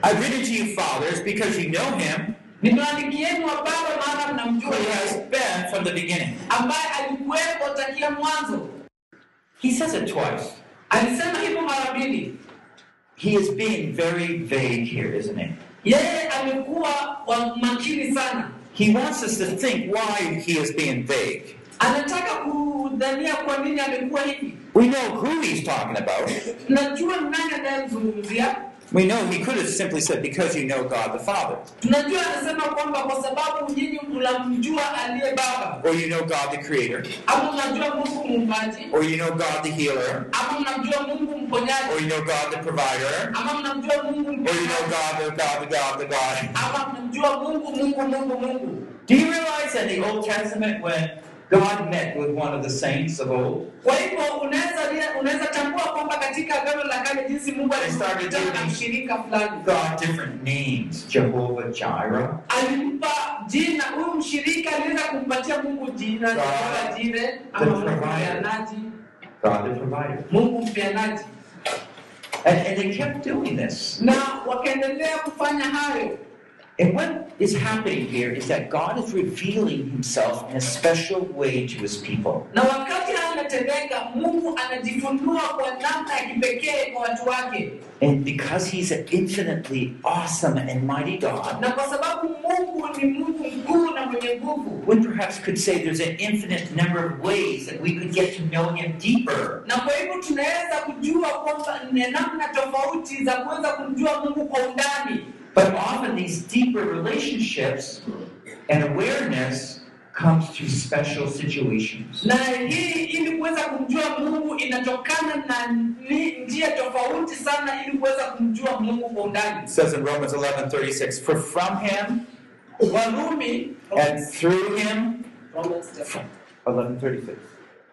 I've written to you, fathers, because you know him nimeandikieni wa baba maana mnamjua has from the beginning. ambaye alikuwepo takia mwanzo He says it twice. alisema hivyo mara mbili. He is being very vague here, isn't he? Yeye amekuwa wa makini sana, He wants us to think why he is being vague. anataka kudhania kwa nini amekuwa hivi. We know who he's talking about. Najua nani anayemzungumzia, We know he could have simply said, because you know God the Father, tunajua anasema kwamba kwa sababu nyinyi mnamjua aliye Baba, or you know God the Creator, ama mnamjua Mungu muumbaji, or you know God the Healer, ama mnamjua Mungu or you know God the Provider, ama mnamjua Mungu or you know God the God the God the God. ama mnamjua Mungu Mungu Mungu Mungu. Do you realize that the Old Testament, when God met with one of the saints of old, Kwa hivyo unaweza unaweza tambua kwamba katika agano la kale jinsi Mungu mshirika fulani. God different names, Jehovah Jireh, alimpa jina huyu mshirika aliweza kumpatia Mungu jina God, Jehova ama mpeanaji. God the Provider. Mungu mpeanaji. And, and they kept doing this. na wakaendelea kufanya hayo And what is happening here is that God is revealing himself in a special way to his people. na wakati haya Mungu anajifunua kwa namna ya kipekee kwa watu wake And because he's an infinitely awesome and mighty God, na kwa sababu Mungu ni Mungu mkuu na mwenye nguvu we perhaps could say there's an infinite number of ways that we could get to know him deeper. na kwa hivyo tunaweza kujua kwamba namna tofauti za kuweza kumjua Mungu kwa undani But often these deeper relationships and awareness comes through special situations. na hii ili kuweza kumjua Mungu inatokana na njia tofauti sana ili kuweza kumjua Mungu kwa undani. It says in Romans 11:36, for from him Warumi and through him 11:36.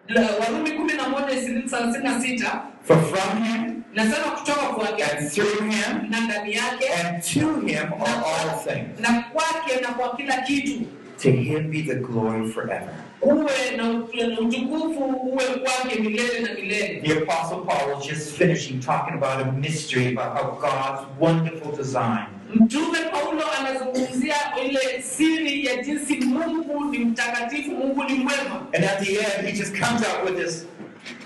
la- Warumi kumi na moja ishirini thelathini na sita For from him nasema kutoka kwake and through him na ndani yake and to him are all things. na kwake na kwa kila kitu To him be the glory forever. uwe na ut- na utukufu uwe kwake milele na milele. The Apostle Paul was just finishing talking about a mystery about how God's wonderful design Mtume Paulo anazungumzia ile siri ya jinsi Mungu ni mtakatifu, Mungu ni mwema, And at the end, he just comes out with this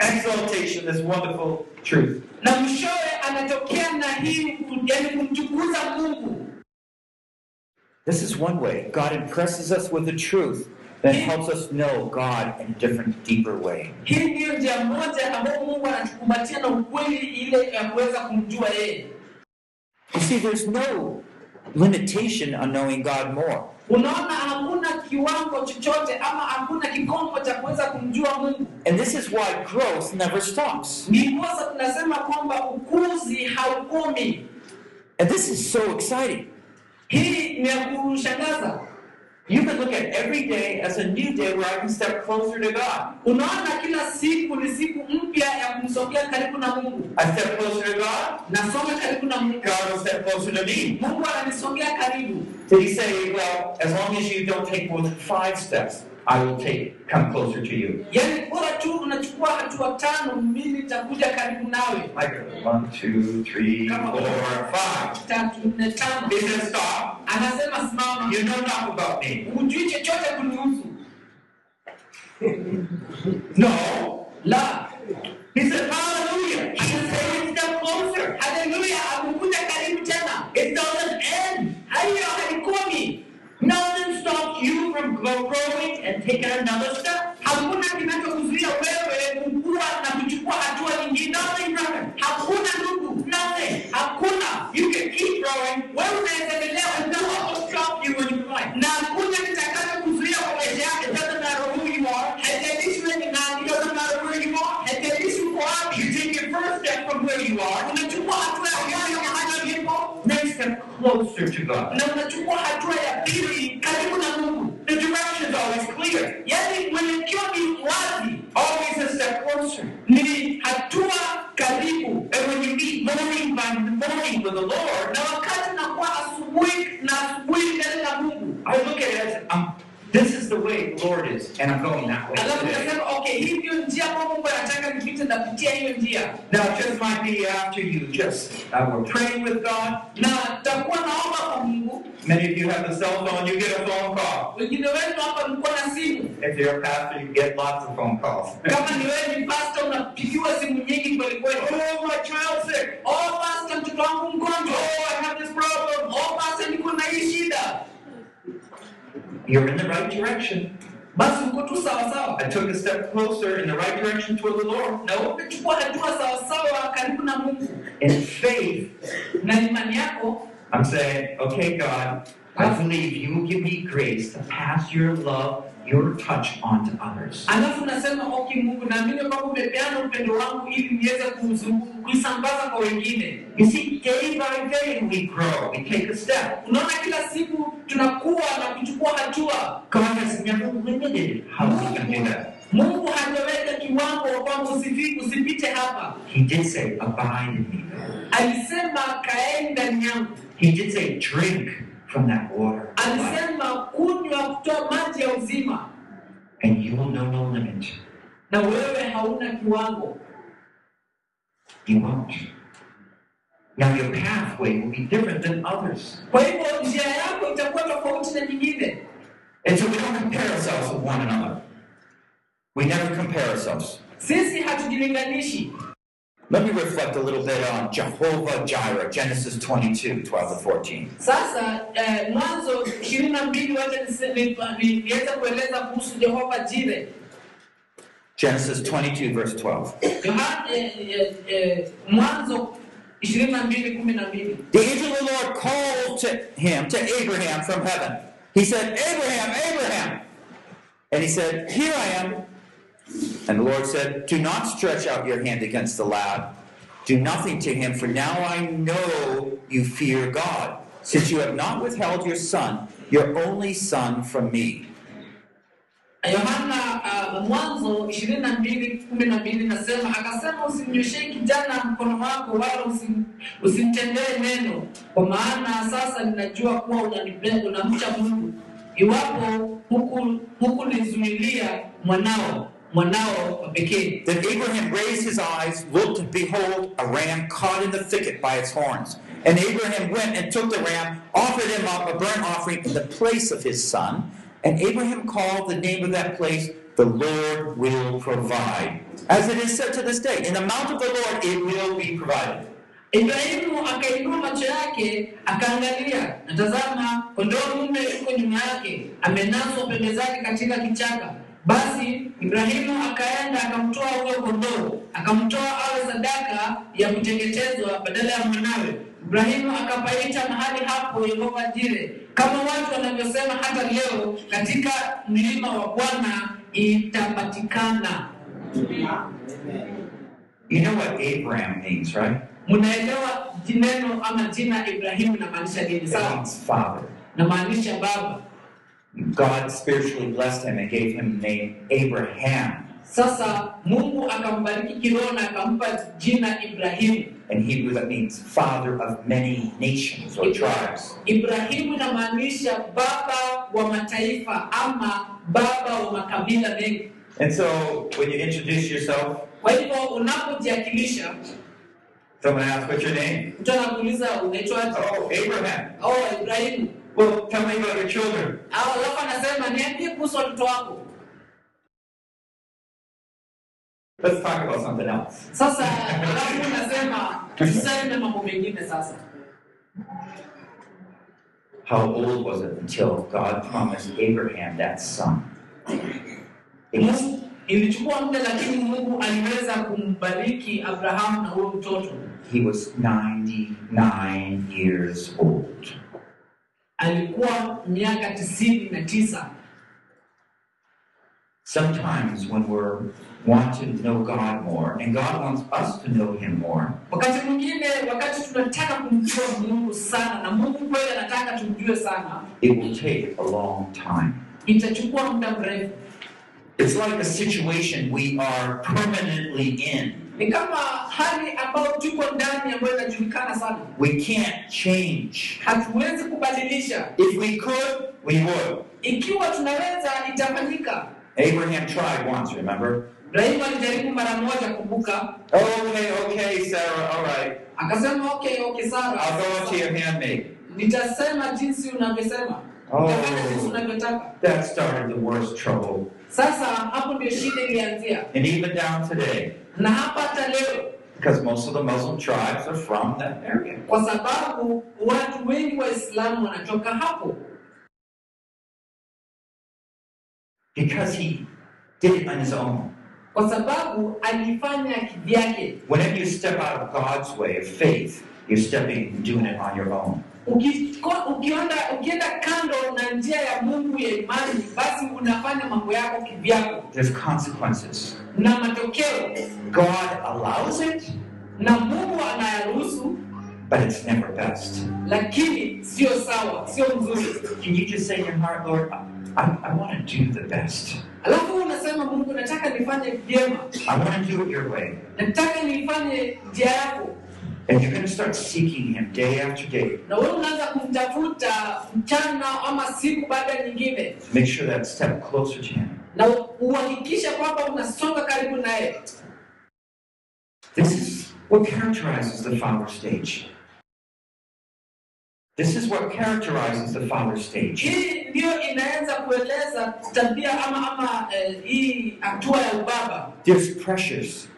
exaltation, this wonderful truth. na mwishowe anatokea na hii, yani kumtukuza Mungu. This is one way. God impresses us with the truth that helps us know God in a different, deeper way. Hii ndiyo njia moja ambayo Mungu anatukumbatia na ukweli ile ya kuweza kumjua yeye. You see, there's no limitation on knowing God more. Unaona, hakuna kiwango chochote ama hakuna kikomo cha kuweza kumjua Mungu. And this is why growth never stops. Ndiposa tunasema kwamba ukuzi haukomi. And this is so exciting. Hii ni ya kushangaza. You can look at every day as a new day where I can step closer to God. Unaona, kila siku ni siku mpya ya kumsogea karibu na Mungu. I step closer to God, Nasonga karibu na Mungu, God will step closer to me. Mungu ananisogea karibu. Did he say, well, as long as you don't take more than five steps, I will take come closer to you? Yaani bora tu unachukua hatua tano, mimi nitakuja karibu nawe. Go one, two, three, four, five. Tatu, nne, tano. He says, stop. Anasema simama, You know enough about me. hujui chochote kunihusu. No. La, He said, hallelujah. anasema step closer. Haleluya, amekuja karibu tena. It doesn't end. Hayo halikomi. Nothing stops you from grow- growing and taking another step. Hakuna kinachokuzuia wewe kukua na kuchukua hatua nyingine. Nothing, nothing. Hakuna ndugu, Nothing. hakuna. You can keep growing. Wewe unaendelea And no one will stop you when you climb. na hakuna kitakachokuzuia kwa maisha yako. It doesn't matter who you are. Haijalishi wewe ni nani, It doesn't matter where you are. haijalishi uko wapi. You take your first step from where you are. Unachukua hatua ya kwanza mahali ulipo Next step closer to God. na unachukua hatua ya pili clear. Yaani mwelekeo ni wazi, Always a step closer. ni hatua karibu. And when you meet morning by morning with the Lord, Na wakati nakuwa asubuhi way the Lord is, and I'm going that way alafu nasema okay, hii ndio njia ambayo Mungu anataka nipite, napitia hiyo njia. Now, it just might be after you just uh, were praying with God. na takuwa naomba kwa Mungu. Many of you have the cell phone, you get a phone call. Wengine wetu hapa mko na simu, If you're a pastor, you get lots of phone calls. kama ni wewe ni pastor, unapigiwa kweli. Oh, my child's sick. Oh, pastor, mtoto wangu mgonjwa. Oh, I have this problem. Oh, pastor, niko na hii shida. You're in the right direction. I took a step closer in the right direction toward the Lord. Wewe umechukua hatua sawa sawa karibu na Mungu. In faith, Na I'm saying, okay, God, I believe you will give me grace to pass your love, your touch onto others. alafu nasema okay, Mungu, naamini kwamba umepeana upendo wangu ili niweze kuzungu- kuisambaza kwa wengine. You see, day by day we grow, we take a step. Unaona, kila siku tunakuwa na kuchukua hatua. God has never limited how we can do that. Mungu hajaweka kiwango kwamba usipite hapa. He did say, abide in me. Alisema kaeni ndani yangu, He did say, drink from that water. alisema kunywa kutoa maji ya uzima, And you will know no limit. na wewe hauna kiwango. You won't. Now your pathway will be different than others. Kwa hivyo njia yako itakuwa tofauti na nyingine. And so we don't compare ourselves with one another. We never compare ourselves. Sisi hatujilinganishi. Let me reflect a little bit on Jehovah Jireh, Genesis 22, 12 to 14. Sasa eh, Mwanzo ishirini na mbili wacha nise- ni- ni- niweze kueleza kuhusu Jehova Jire. Genesis 22, verse 12. Yohana, eh, eh, Mwanzo ishirini na mbili kumi na mbili. The angel of the Lord called to him, to Abraham from heaven. He said, Abraham, Abraham. And he said, Here I am. And the Lord said, Do not stretch out your hand against the lad. Do nothing to him, for now I know you fear God, since you have not withheld your son, your only son, from me. Yohana uh, Mwanzo nasema, akasema usimnyoshee kijana mkono wako, wala usimtendee neno, kwa maana sasa ninajua kuwa unanipenda, unamcha Mungu, iwapo huku huku nizuilia mwanao Then Abraham raised his eyes, looked, and behold, a ram caught in the thicket by its horns. And Abraham went and took the ram, offered him up a burnt offering in the place of his son. And Abraham called the name of that place, The Lord Will Provide. As it is said to this day, in the mount of the Lord it will be provided. Ibrahimu akainua macho yake akaangalia, kondoo mume nyuma yake, amenaswa pembe zake katika kichaka. Basi Ibrahimu akaenda akamtoa huyo kondoo, akamtoa awe sadaka ya kuteketezwa badala ya mwanawe. Ibrahimu akapaita mahali hapo Yehova Jire, kama watu wanavyosema hata leo, katika mlima wa Bwana itapatikana. You know what Abraham means, right? Munaelewa neno ama jina Ibrahimu inamaanisha nini? Sawa, namaanisha baba. God spiritually blessed him and gave him the name Abraham. Sasa Mungu akambariki kiroho na akampa jina Ibrahimu. In Hebrew, that means father of many nations or tribes. Ibrahimu inamaanisha baba wa mataifa ama baba wa makabila mengi. And so, when you introduce yourself, Kwa hivyo unapojiakilisha, someone asks, What's your name? mtu anakuuliza unaitwaje? Oh, Abraham. Oh, Ibrahimu. Well, tell me about your children. Au alafu anasema niambie kuhusu watoto wako. Let's talk about something else. Sasa alafu unasema tuseme mambo mengine sasa. How old was it until God promised Abraham that son? It was, Mungu ilichukua muda, lakini Mungu aliweza kumbariki Abrahamu na huyo mtoto. he was 99 years old. Alikuwa miaka tisini na tisa. Sometimes when we're wanting to know God more, and God wants us to know Him more, Wakati mwingine, wakati tunataka kumjua Mungu sana na Mungu kweli anataka tumjue sana, it will take a long time. itachukua muda mrefu. It's like a situation we are permanently in. Ni kama hali ambayo tuko ndani ambayo inajulikana sana, We can't change. hatuwezi kubadilisha. If we could, we would. Ikiwa tunaweza, itafanyika. Abraham tried once, remember? Ibrahimu alijaribu mara moja, kumbuka, Okay, okay, Sarah, all right. akasema okay, okay, I'll Sara, go to your handmaid. nitasema jinsi unavyosema, Oh. nitafanya jinsi unavyotaka. That started the worst trouble. Sasa hapo ndio shida ilianzia, And even down today, na hapa leo because most of the Muslim tribes are from that area. kwa sababu watu wengi waislamu wanatoka hapo Because he did it on his own. kwa sababu alifanya kivyake Whenever you step out of God's way of faith, you're stepping and doing it on your own. Ukienda ukienda kando na njia ya mungu ya imani basi unafanya mambo yako kivyako There's consequences. na matokeo God allows it, na mungu anayaruhusu but it's never best. lakini sio sawa sio nzuri Can you just say in your heart, Lord, I, I want to do the best. alafu unasema mungu nataka nifanye vyema I want to do it your way. nataka nifanye njia yako And you're going to start seeking Him day after day. na wewe unaanza kumtafuta mchana ama siku baada nyingine Make sure that step closer to Him. na uhakikisha kwamba unasonga karibu naye This is what characterizes the Father stage. This is what characterizes the Father stage. hii ndiyo inaweza kueleza tabia ama ama eh, hii hatua ya ubaba There's pressures,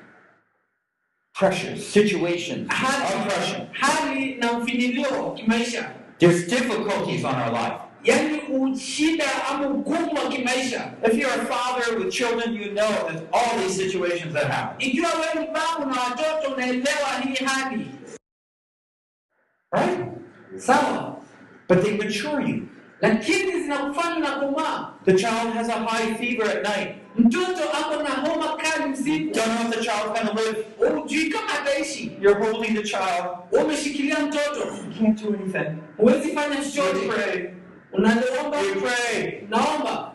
pressures, situations, hali, na ufinilio kimaisha There's difficulties on our life. ushida ama ugumu wa kimaisha If you're a father with children, you know that all these situations that happen. ikiwa wewe ni babu na watoto unaelewa hii hali Right? sawa But they mature you. Lakini zinakufanya na komaa The child has a high fever at night. mtoto ako na homa kali usiku Don't know if the child's going to live. hujui kama ataishi You're holding the child. umeshikilia mtoto You can't do anything. huwezi fanya chochote pray. unaliomba You pray. unaomba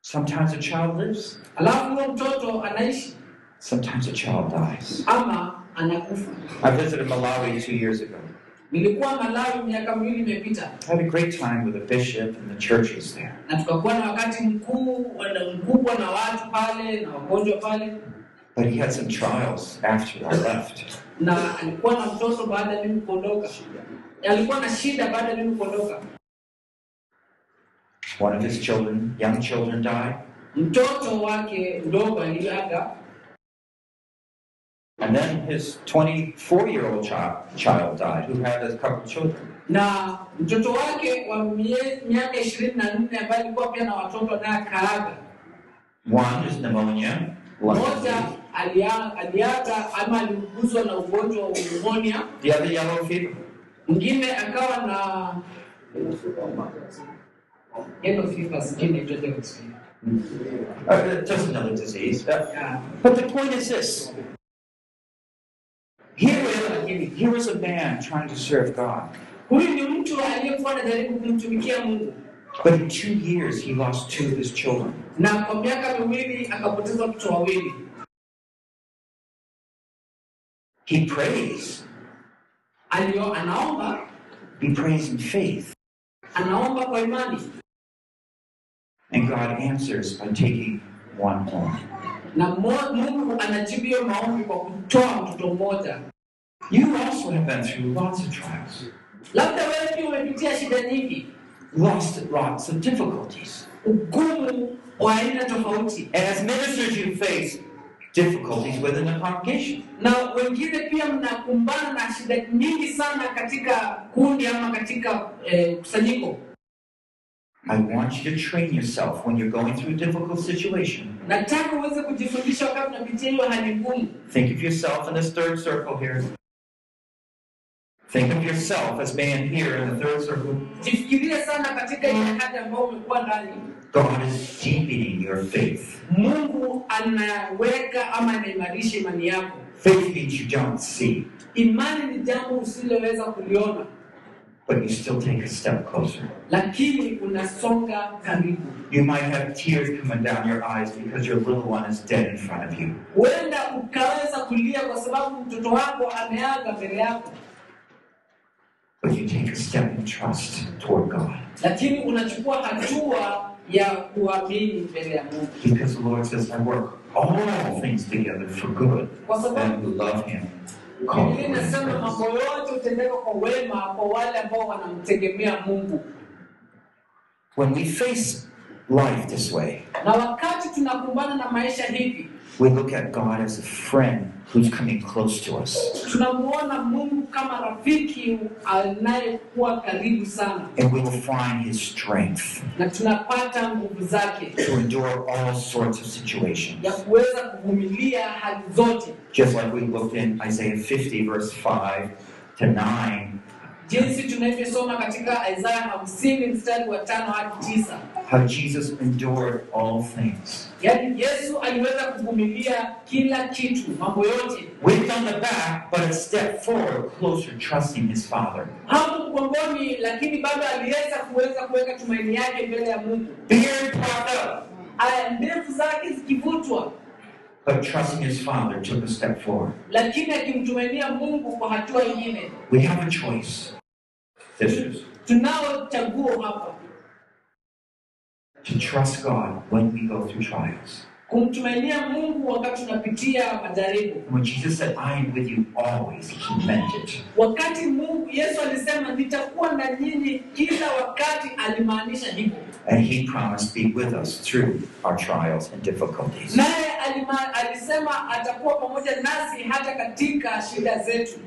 Sometimes a child lives. alafu mtoto anaishi Sometimes a child dies. ama anakufa I visited Malawi two years ago. Nilikuwa malawi miaka miwili imepita I had a great time with the bishop and the churches there. na tukakuwa na wakati mkuu mkubwa na watu pale na wagonjwa pale But he had some trials after I left. na alikuwa na mtoto baada ya mimi kuondoka alikuwa na shida baada ya mimi kuondoka One of his children, young children, died. mtoto wake mdogo aliaga And then his 24 year old child, child died, who had a couple of children. na mtoto wake wa miaka ishirini na nne ambaye alikuwa pia na watoto naye akaaga One is pneumonia. lung mmoja disease. alia- aliaga ama aliuguzwa na ugonjwa wa pneumonia The other yellow fever. mwingine akawa na yellow fever, sijui inaitwa yellow fever. Uh, just another disease. Uh, Yeah. but the point is this here was, here was a man trying to serve God. huyu ni mtu aliyekuwa anajaribu kumtumikia mungu But in two years, he lost two of his children. na kwa miaka miwili akapoteza watoto wawili He prays. Anaomba He prays in faith. anaomba kwa imani And God answers by taking one home. Na mungu anajibu hiyo maombi kwa kutoa mtoto mmoja You also have been through lots of trials, labda wewe pia umepitia shida nyingi lost lots of difficulties. ugumu wa aina tofauti And as ministers, you face difficulties within the congregation. na wengine pia mnakumbana na shida nyingi sana katika kundi ama katika eh, kusanyiko I want you to train yourself when you're going through a difficult situation. Nataka uweze kujifundisha wakati unapitia hiyo hali ngumu Think of yourself in this third circle here. Think of yourself as man here in the third circle. jifikirie sana katika ile hali ambayo umekuwa ndani God is deepening your faith. mungu anaweka ama anaimarisha imani yako Faith means you don't see, imani ni jambo usiloweza kuliona but you still take a step closer. lakini unasonga karibu You might have tears coming down your eyes because your little one is dead in front of you. huenda ukaweza kulia kwa sababu mtoto wako ameaga mbele yako But you take a step in trust toward God. lakini unachukua hatua ya kuamini mbele ya mungu Because the Lord says, I work all things together for good. kwa sababu Them love Him. Biblia inasema mambo yote hutendeka kwa wema kwa wale ambao wanamtegemea mungu. When we face life this way, na wakati tunakumbana na maisha hivi we look at God as a friend who's coming close to us. tunamuona mungu kama rafiki anayekuwa karibu sana. And we will find his strength na tunapata nguvu zake. to endure all sorts of situations. ya kuweza kuvumilia hali zote. Just like we looked in Isaiah 50, verse 5 to 9, jinsi tunavyosoma katika isaya hamsini mstari wa tano hadi tisa how Jesus endured all things. yaani yesu aliweza kuvumilia kila kitu mambo yote. Whipped on the back, but a step forward, closer, trusting his Father. hapo mgongoni lakini bado aliweza kuweza kuweka tumaini yake mbele ya mungu. Beard puffed up, aya ndevu zake zikivutwa. But trusting his Father took a step forward. lakini akimtumainia mungu kwa hatua ingine We have a choice, sisters, tunao chaguo hapa to trust God when we go through trials. kumtumainia mungu wakati tunapitia majaribu When Jesus said, I am with you always, he meant it. wakati mungu yesu alisema nitakuwa na nyinyi kila wakati alimaanisha hivyo And he promised to be with us through our trials and difficulties. naye alima, alisema atakuwa pamoja nasi hata katika shida zetu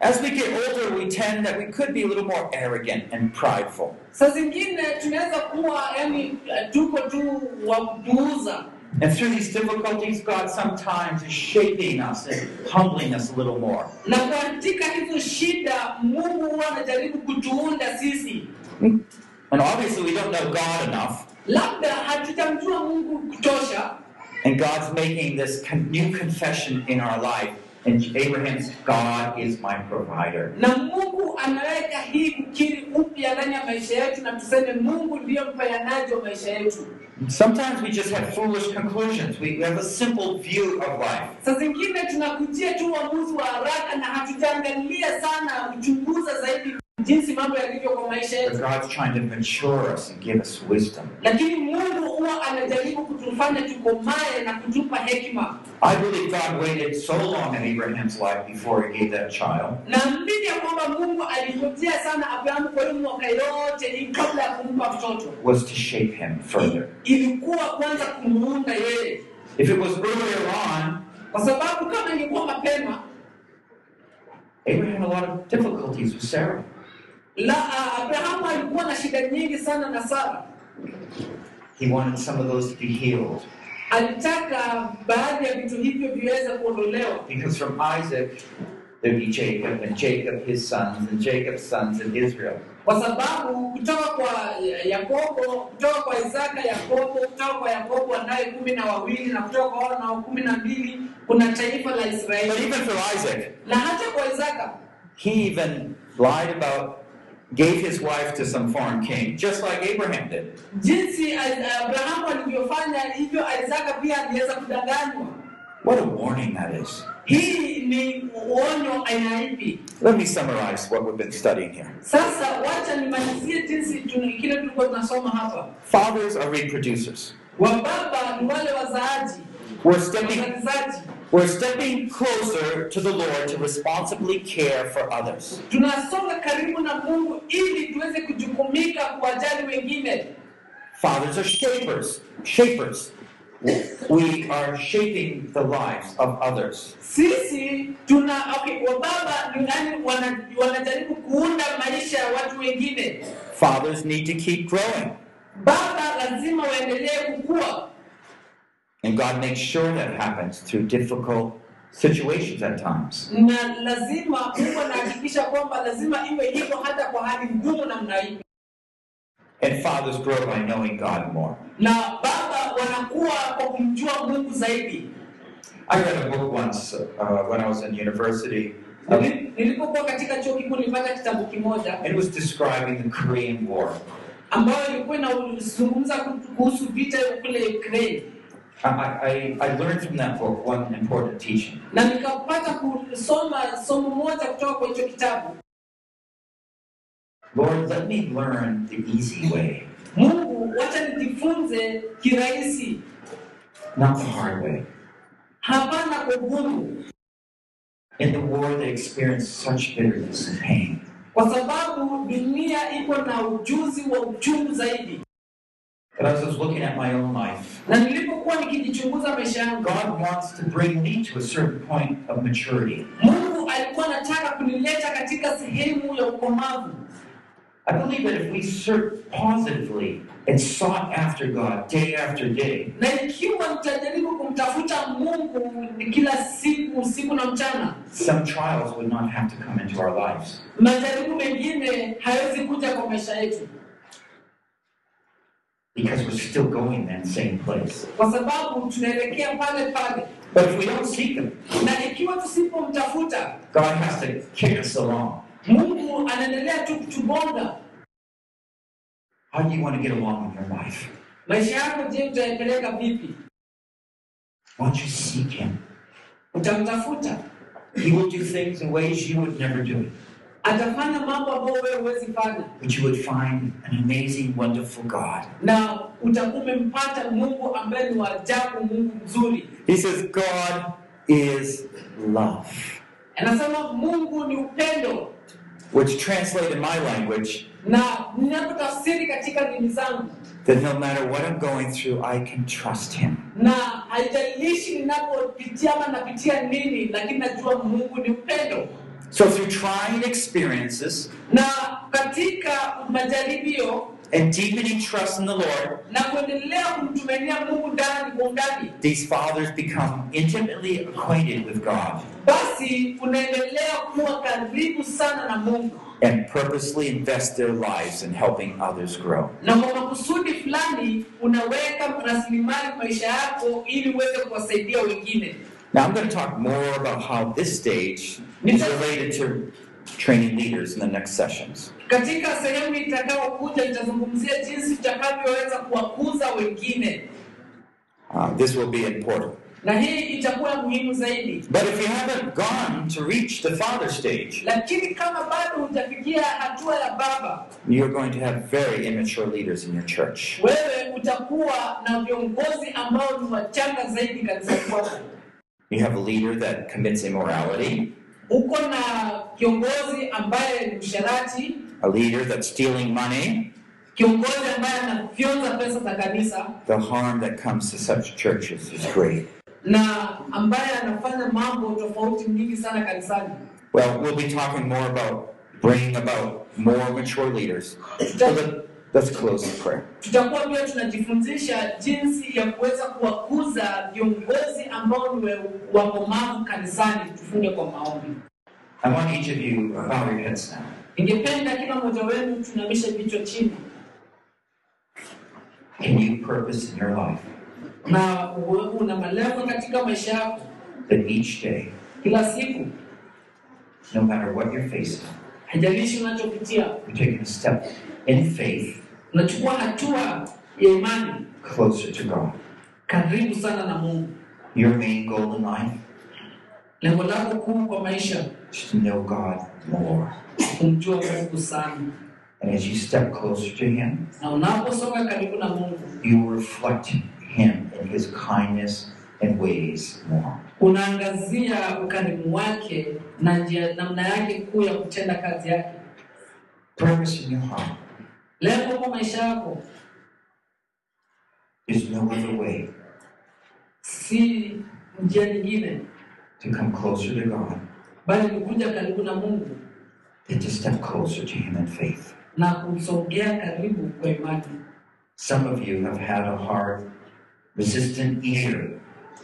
As we get older, we tend that we could be a little more arrogant and prideful. saa zingine tunaweza kuwa yani tuko tu wa kupuuza And through these difficulties, God sometimes is shaping us and humbling us a little more. na katika hizo shida mungu huwa anajaribu kutuunda sisi And obviously, we don't know God enough. labda hatutamjua mungu kutosha And God's making this new confession in our life. And Abraham's God is my provider. na mungu anaweka hii kukiri upya ndani ya maisha yetu na tuseme mungu ndiyo mpayanaji wa maisha yetu Sometimes we just have foolish conclusions. We have a simple view of life. saa zingine tunakujia tu uamuzi wa haraka na hatujaangalia sana kuchunguza zaidi jinsi mambo yalivyo kwa maisha But yetu God's trying to mature us and give us wisdom. lakini mungu huwa anajaribu kutufanya tukomae na kutupa hekima I believe God waited so long in Abraham's life before he gave that child. naamini kwamba mungu sana abrahamu kwa hiyo yote hii kabla ya kumpa mtoto was to shape him further. ilikuwa kwanza kumuunda yeye If it was earlier on, kwa sababu kama ingekuwa mapema Abraham had a lot of difficulties with Sarah. La uh, abrahamu alikuwa na shida nyingi sana na sara He wanted some of those to be healed. alitaka baadhi ya vitu hivyo viweze kuondolewa Because from Isaac, there'd be Jacob, and Jacob his sons, and Jacob's sons in Israel. kwa sababu kutoka kwa yakobo kutoka kwa isaka yakobo kutoka kwa yakobo wanaye kumi na wawili na kutoka kwa wana kumi na mbili kuna taifa la But israeli even for Isaac, na hata kwa isaka he even lied about, gave his wife to some foreign king, just like Abraham did. jinsi uh, Is- abrahamu alivyofanya hivyo isaka pia aliweza kudanganywa What a warning that is. hii ni uonyo aina ipi Let me summarize what we've been studying here. sasa wacha nimalizie jinsi tuna- kile tulikuwa tunasoma hapa Fathers are reproducers. wababa ni wale wazaaji We're stepping We're stepping closer to the Lord to responsibly care for others. tunasonga karibu na mungu ili tuweze kujukumika kuwajali wengine Fathers are shapers. Shapers. We are shaping the lives of others. sisi tuna okay, wababa ni nani wanajaribu kuunda maisha ya watu wengine Fathers need to keep growing. baba lazima waendelee kukua And God makes sure that happens through difficult situations at times. na lazima mungu anahakikisha kwamba lazima iwe hivyo hata kwa hali ngumu namna hii And fathers grow by knowing God more. na baba wanakuwa kwa kumjua mungu zaidi I read a book once uh, when I was in university, nilipokuwa katika chuo kikuu nilipata kitabu kimoja it was describing the Korean War. ambayo ilikuwa inazungumza kuhusu vita kule Ukraine I, I, I learned from that book one important teaching. na nikapata kusoma somo moja kutoka kwa hicho kitabu Lord, let me learn the easy way, mungu wacha nijifunze kirahisi not the hard way. hapana kwa ugumu In the war, they experienced such bitterness and pain. kwa sababu dunia iko na ujuzi wa uchungu zaidi But as I was looking at my own life, na nilipokuwa nikijichunguza maisha yangu God wants to bring me to a certain point of maturity. mungu alikuwa anataka kunileta katika sehemu ya ukomavu I believe that if we search positively and sought after God day after day, na ikiwa nitajaribu kumtafuta mungu kila siku usiku na mchana some trials would not have to come into our lives. majaribu mengine hayawezi kuja kwa maisha yetu Because we're still going that same place. kwa sababu tunaelekea pale pale But if we don't seek Him, na ikiwa tusipomtafuta God has to kick us along. mungu anaendelea tu kutubonga How do you want to get along in your life? maisha yako je utaepeleka vipi Why don't you seek Him? utamtafuta He will do things in ways you would never do it. Atafanya mambo ambayo wewe huwezi fanya But you would find an amazing, wonderful God. na utakuwa umempata mungu ambaye ni ajabu mungu mzuri He says, God is love. anasema mungu ni upendo Which translated in my language, na ninapotafsiri katika dini zangu that no matter what I'm going through, I can trust Him. na haijalishi ninapopitia ama napitia nini lakini najua mungu ni upendo So through trying experiences na katika majaribio and deepening trust in the Lord, na kuendelea kumtumainia mungu ndani kwa undani these fathers become intimately acquainted with God basi unaendelea kuwa karibu sana na mungu and purposely invest their lives in helping others grow. na kwa makusudi fulani unaweka rasilimali maisha yako ili uweze kuwasaidia wengine Now I'm going to talk more about how this stage related to training leaders in the next sessions. katika sehemu itakayokuja itazungumzia jinsi tutakavyoweza kuwakuza wengine Uh, this will be important. na hii itakuwa muhimu zaidi But if you haven't gone to reach the father stage, lakini kama bado hujafikia hatua ya baba you're going to have very immature leaders in your church. wewe utakuwa na viongozi ambao ni wachanga zaidi kanisani kwako You have a leader that commits immorality, uko na kiongozi ambaye ni msharati a leader that's stealing money. kiongozi ambaye anafyonza pesa za kanisa The harm that comes to such churches is great. na ambaye anafanya mambo tofauti nyingi sana kanisani Well, we'll be talking more about bringing about more mature leaders. So let, let's close in prayer. tutakuwa pia tunajifunzisha jinsi ya kuweza kuwakuza viongozi ambao ni wakomavu kanisani tufunge kwa maombi. I want each of you to bow your heads now. ningependa kila mmoja wenu tunamishe vichwa chini. Can you purpose in your life na uwe una malengo katika maisha yako. that each day, kila siku. no matter what you're facing, haijalishi unachopitia. you're taking a step in faith unachukua hatua ya imani closer to God? karibu sana na mungu Your main goal in life lengo lako kuu kwa maisha is to know God more. kumjua mungu sana And as you step closer to Him, na unaposonga karibu na mungu you will reflect Him and His kindness and ways more. unaangazia ukarimu wake na namna yake kuu ya kutenda kazi yake Purpose in your heart. Maisha yako There's no other way si njia nyingine to come closer to God. Bali ni kuja karibu na mungu. Than to step closer to Him in faith. na kumsogea karibu kwa imani. Some of you have had a hard, resistant ear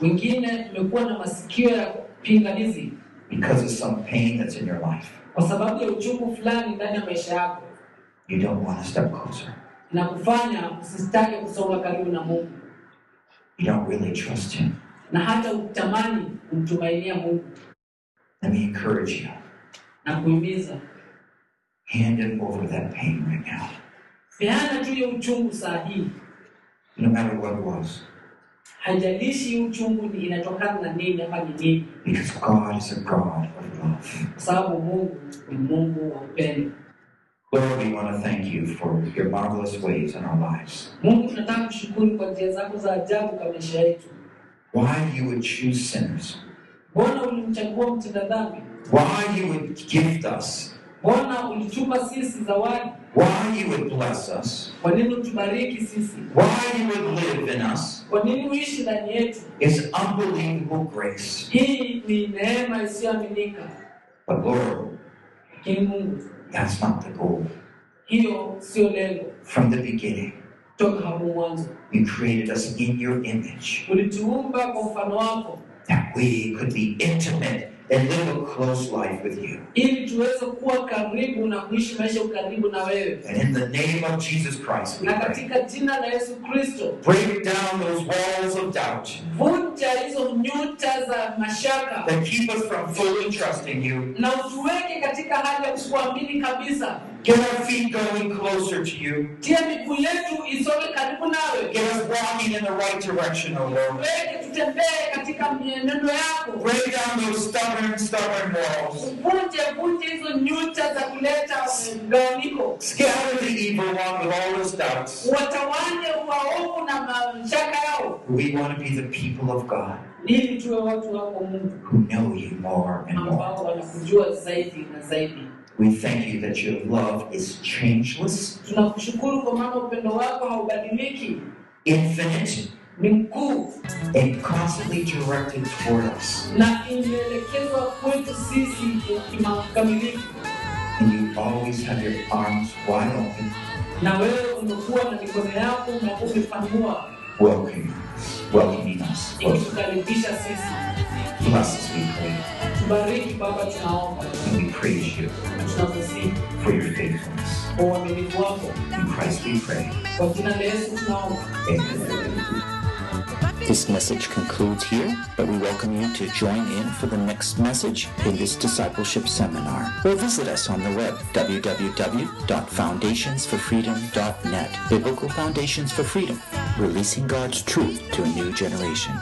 wengine mmekuwa na masikio ya pingamizi. because of some pain that's in your life. kwa sababu ya uchungu fulani ndani ya maisha yako You don't want to step closer. na kufanya usitake kusonga karibu na mungu You don't really trust Him. na hata utamani kumtumainia mungu Let me encourage you. na kuhimiza Hand Him over that pain right now. peana tu hiyo uchungu saa hii No matter what it was. haijalishi uchungu ni inatokana na nini ama ni nini Because God is a God of love. kwa sababu mungu ni mungu wa upendo Lord, we want to thank you for your marvelous ways in our lives. mungu tunataka kushukuru kwa njia zako za ajabu kwa maisha yetu Why you would choose sinners. mbona ulimchagua mtenda dhambi Why you would gift us mbona ulitupa sisi zawadi why you would bless us, kwa nini utubariki sisi, why you would live in us, kwa nini uishi ndani is unbelievable grace. Hii ni neema isiyoaminika. But Lord, that's not the goal. hiyo sio lengo. From the beginning, Toka hapo mwanzo you created us in your image ulituumba kwa mfano wako, that we could be intimate and live a close life with you. ili tuweze kuwa karibu na kuishi maisha ukaribu na wewe. And in the name of Jesus Christ, we Na pray. katika jina la Yesu Kristo, Break down those walls of doubt vunja hizo nyuta za mashaka that keep us from fully trusting you. na utuweke katika hali ya kukuamini kabisa. Get our feet going closer to you. Tia miguu yetu isonge karibu nawe, Get us walking in the right direction, O Lord. weke tutembee katika mienendo yako. Break down those stubborn, stubborn walls. Vunje vunje hizo nyuta za kuleta mgawanyiko, Scatter the evil one with all his doubts. watawanye waovu na mashaka yao, We want to be the people of God ili tuwe watu wako Mungu who know you more and more. Ambao wanakujua zaidi na zaidi. We thank you that your love is changeless, Tunakushukuru kwa maana upendo wako haubadiliki, infinite, ni mkuu and constantly directed toward us. na imeelekezwa kwetu sisi kikamilifu, And you always have your arms wide open, na wewe umekuwa na mikono yako na umepanua welcoming us, welcoming us. ikitukaribisha sisi. Bless us, we pray, Tubariki Baba, tunaomba and we praise you tunakusifu for your faithfulness. kwa uaminifu wako. In Christ we pray. Kwa jina la Yesu tunaomba. Amen. This message concludes here, but we welcome you to join in for the next message in this discipleship seminar. Or visit us on the web, www.foundationsforfreedom.net. Biblical Foundations for Freedom, releasing God's truth to a new generation.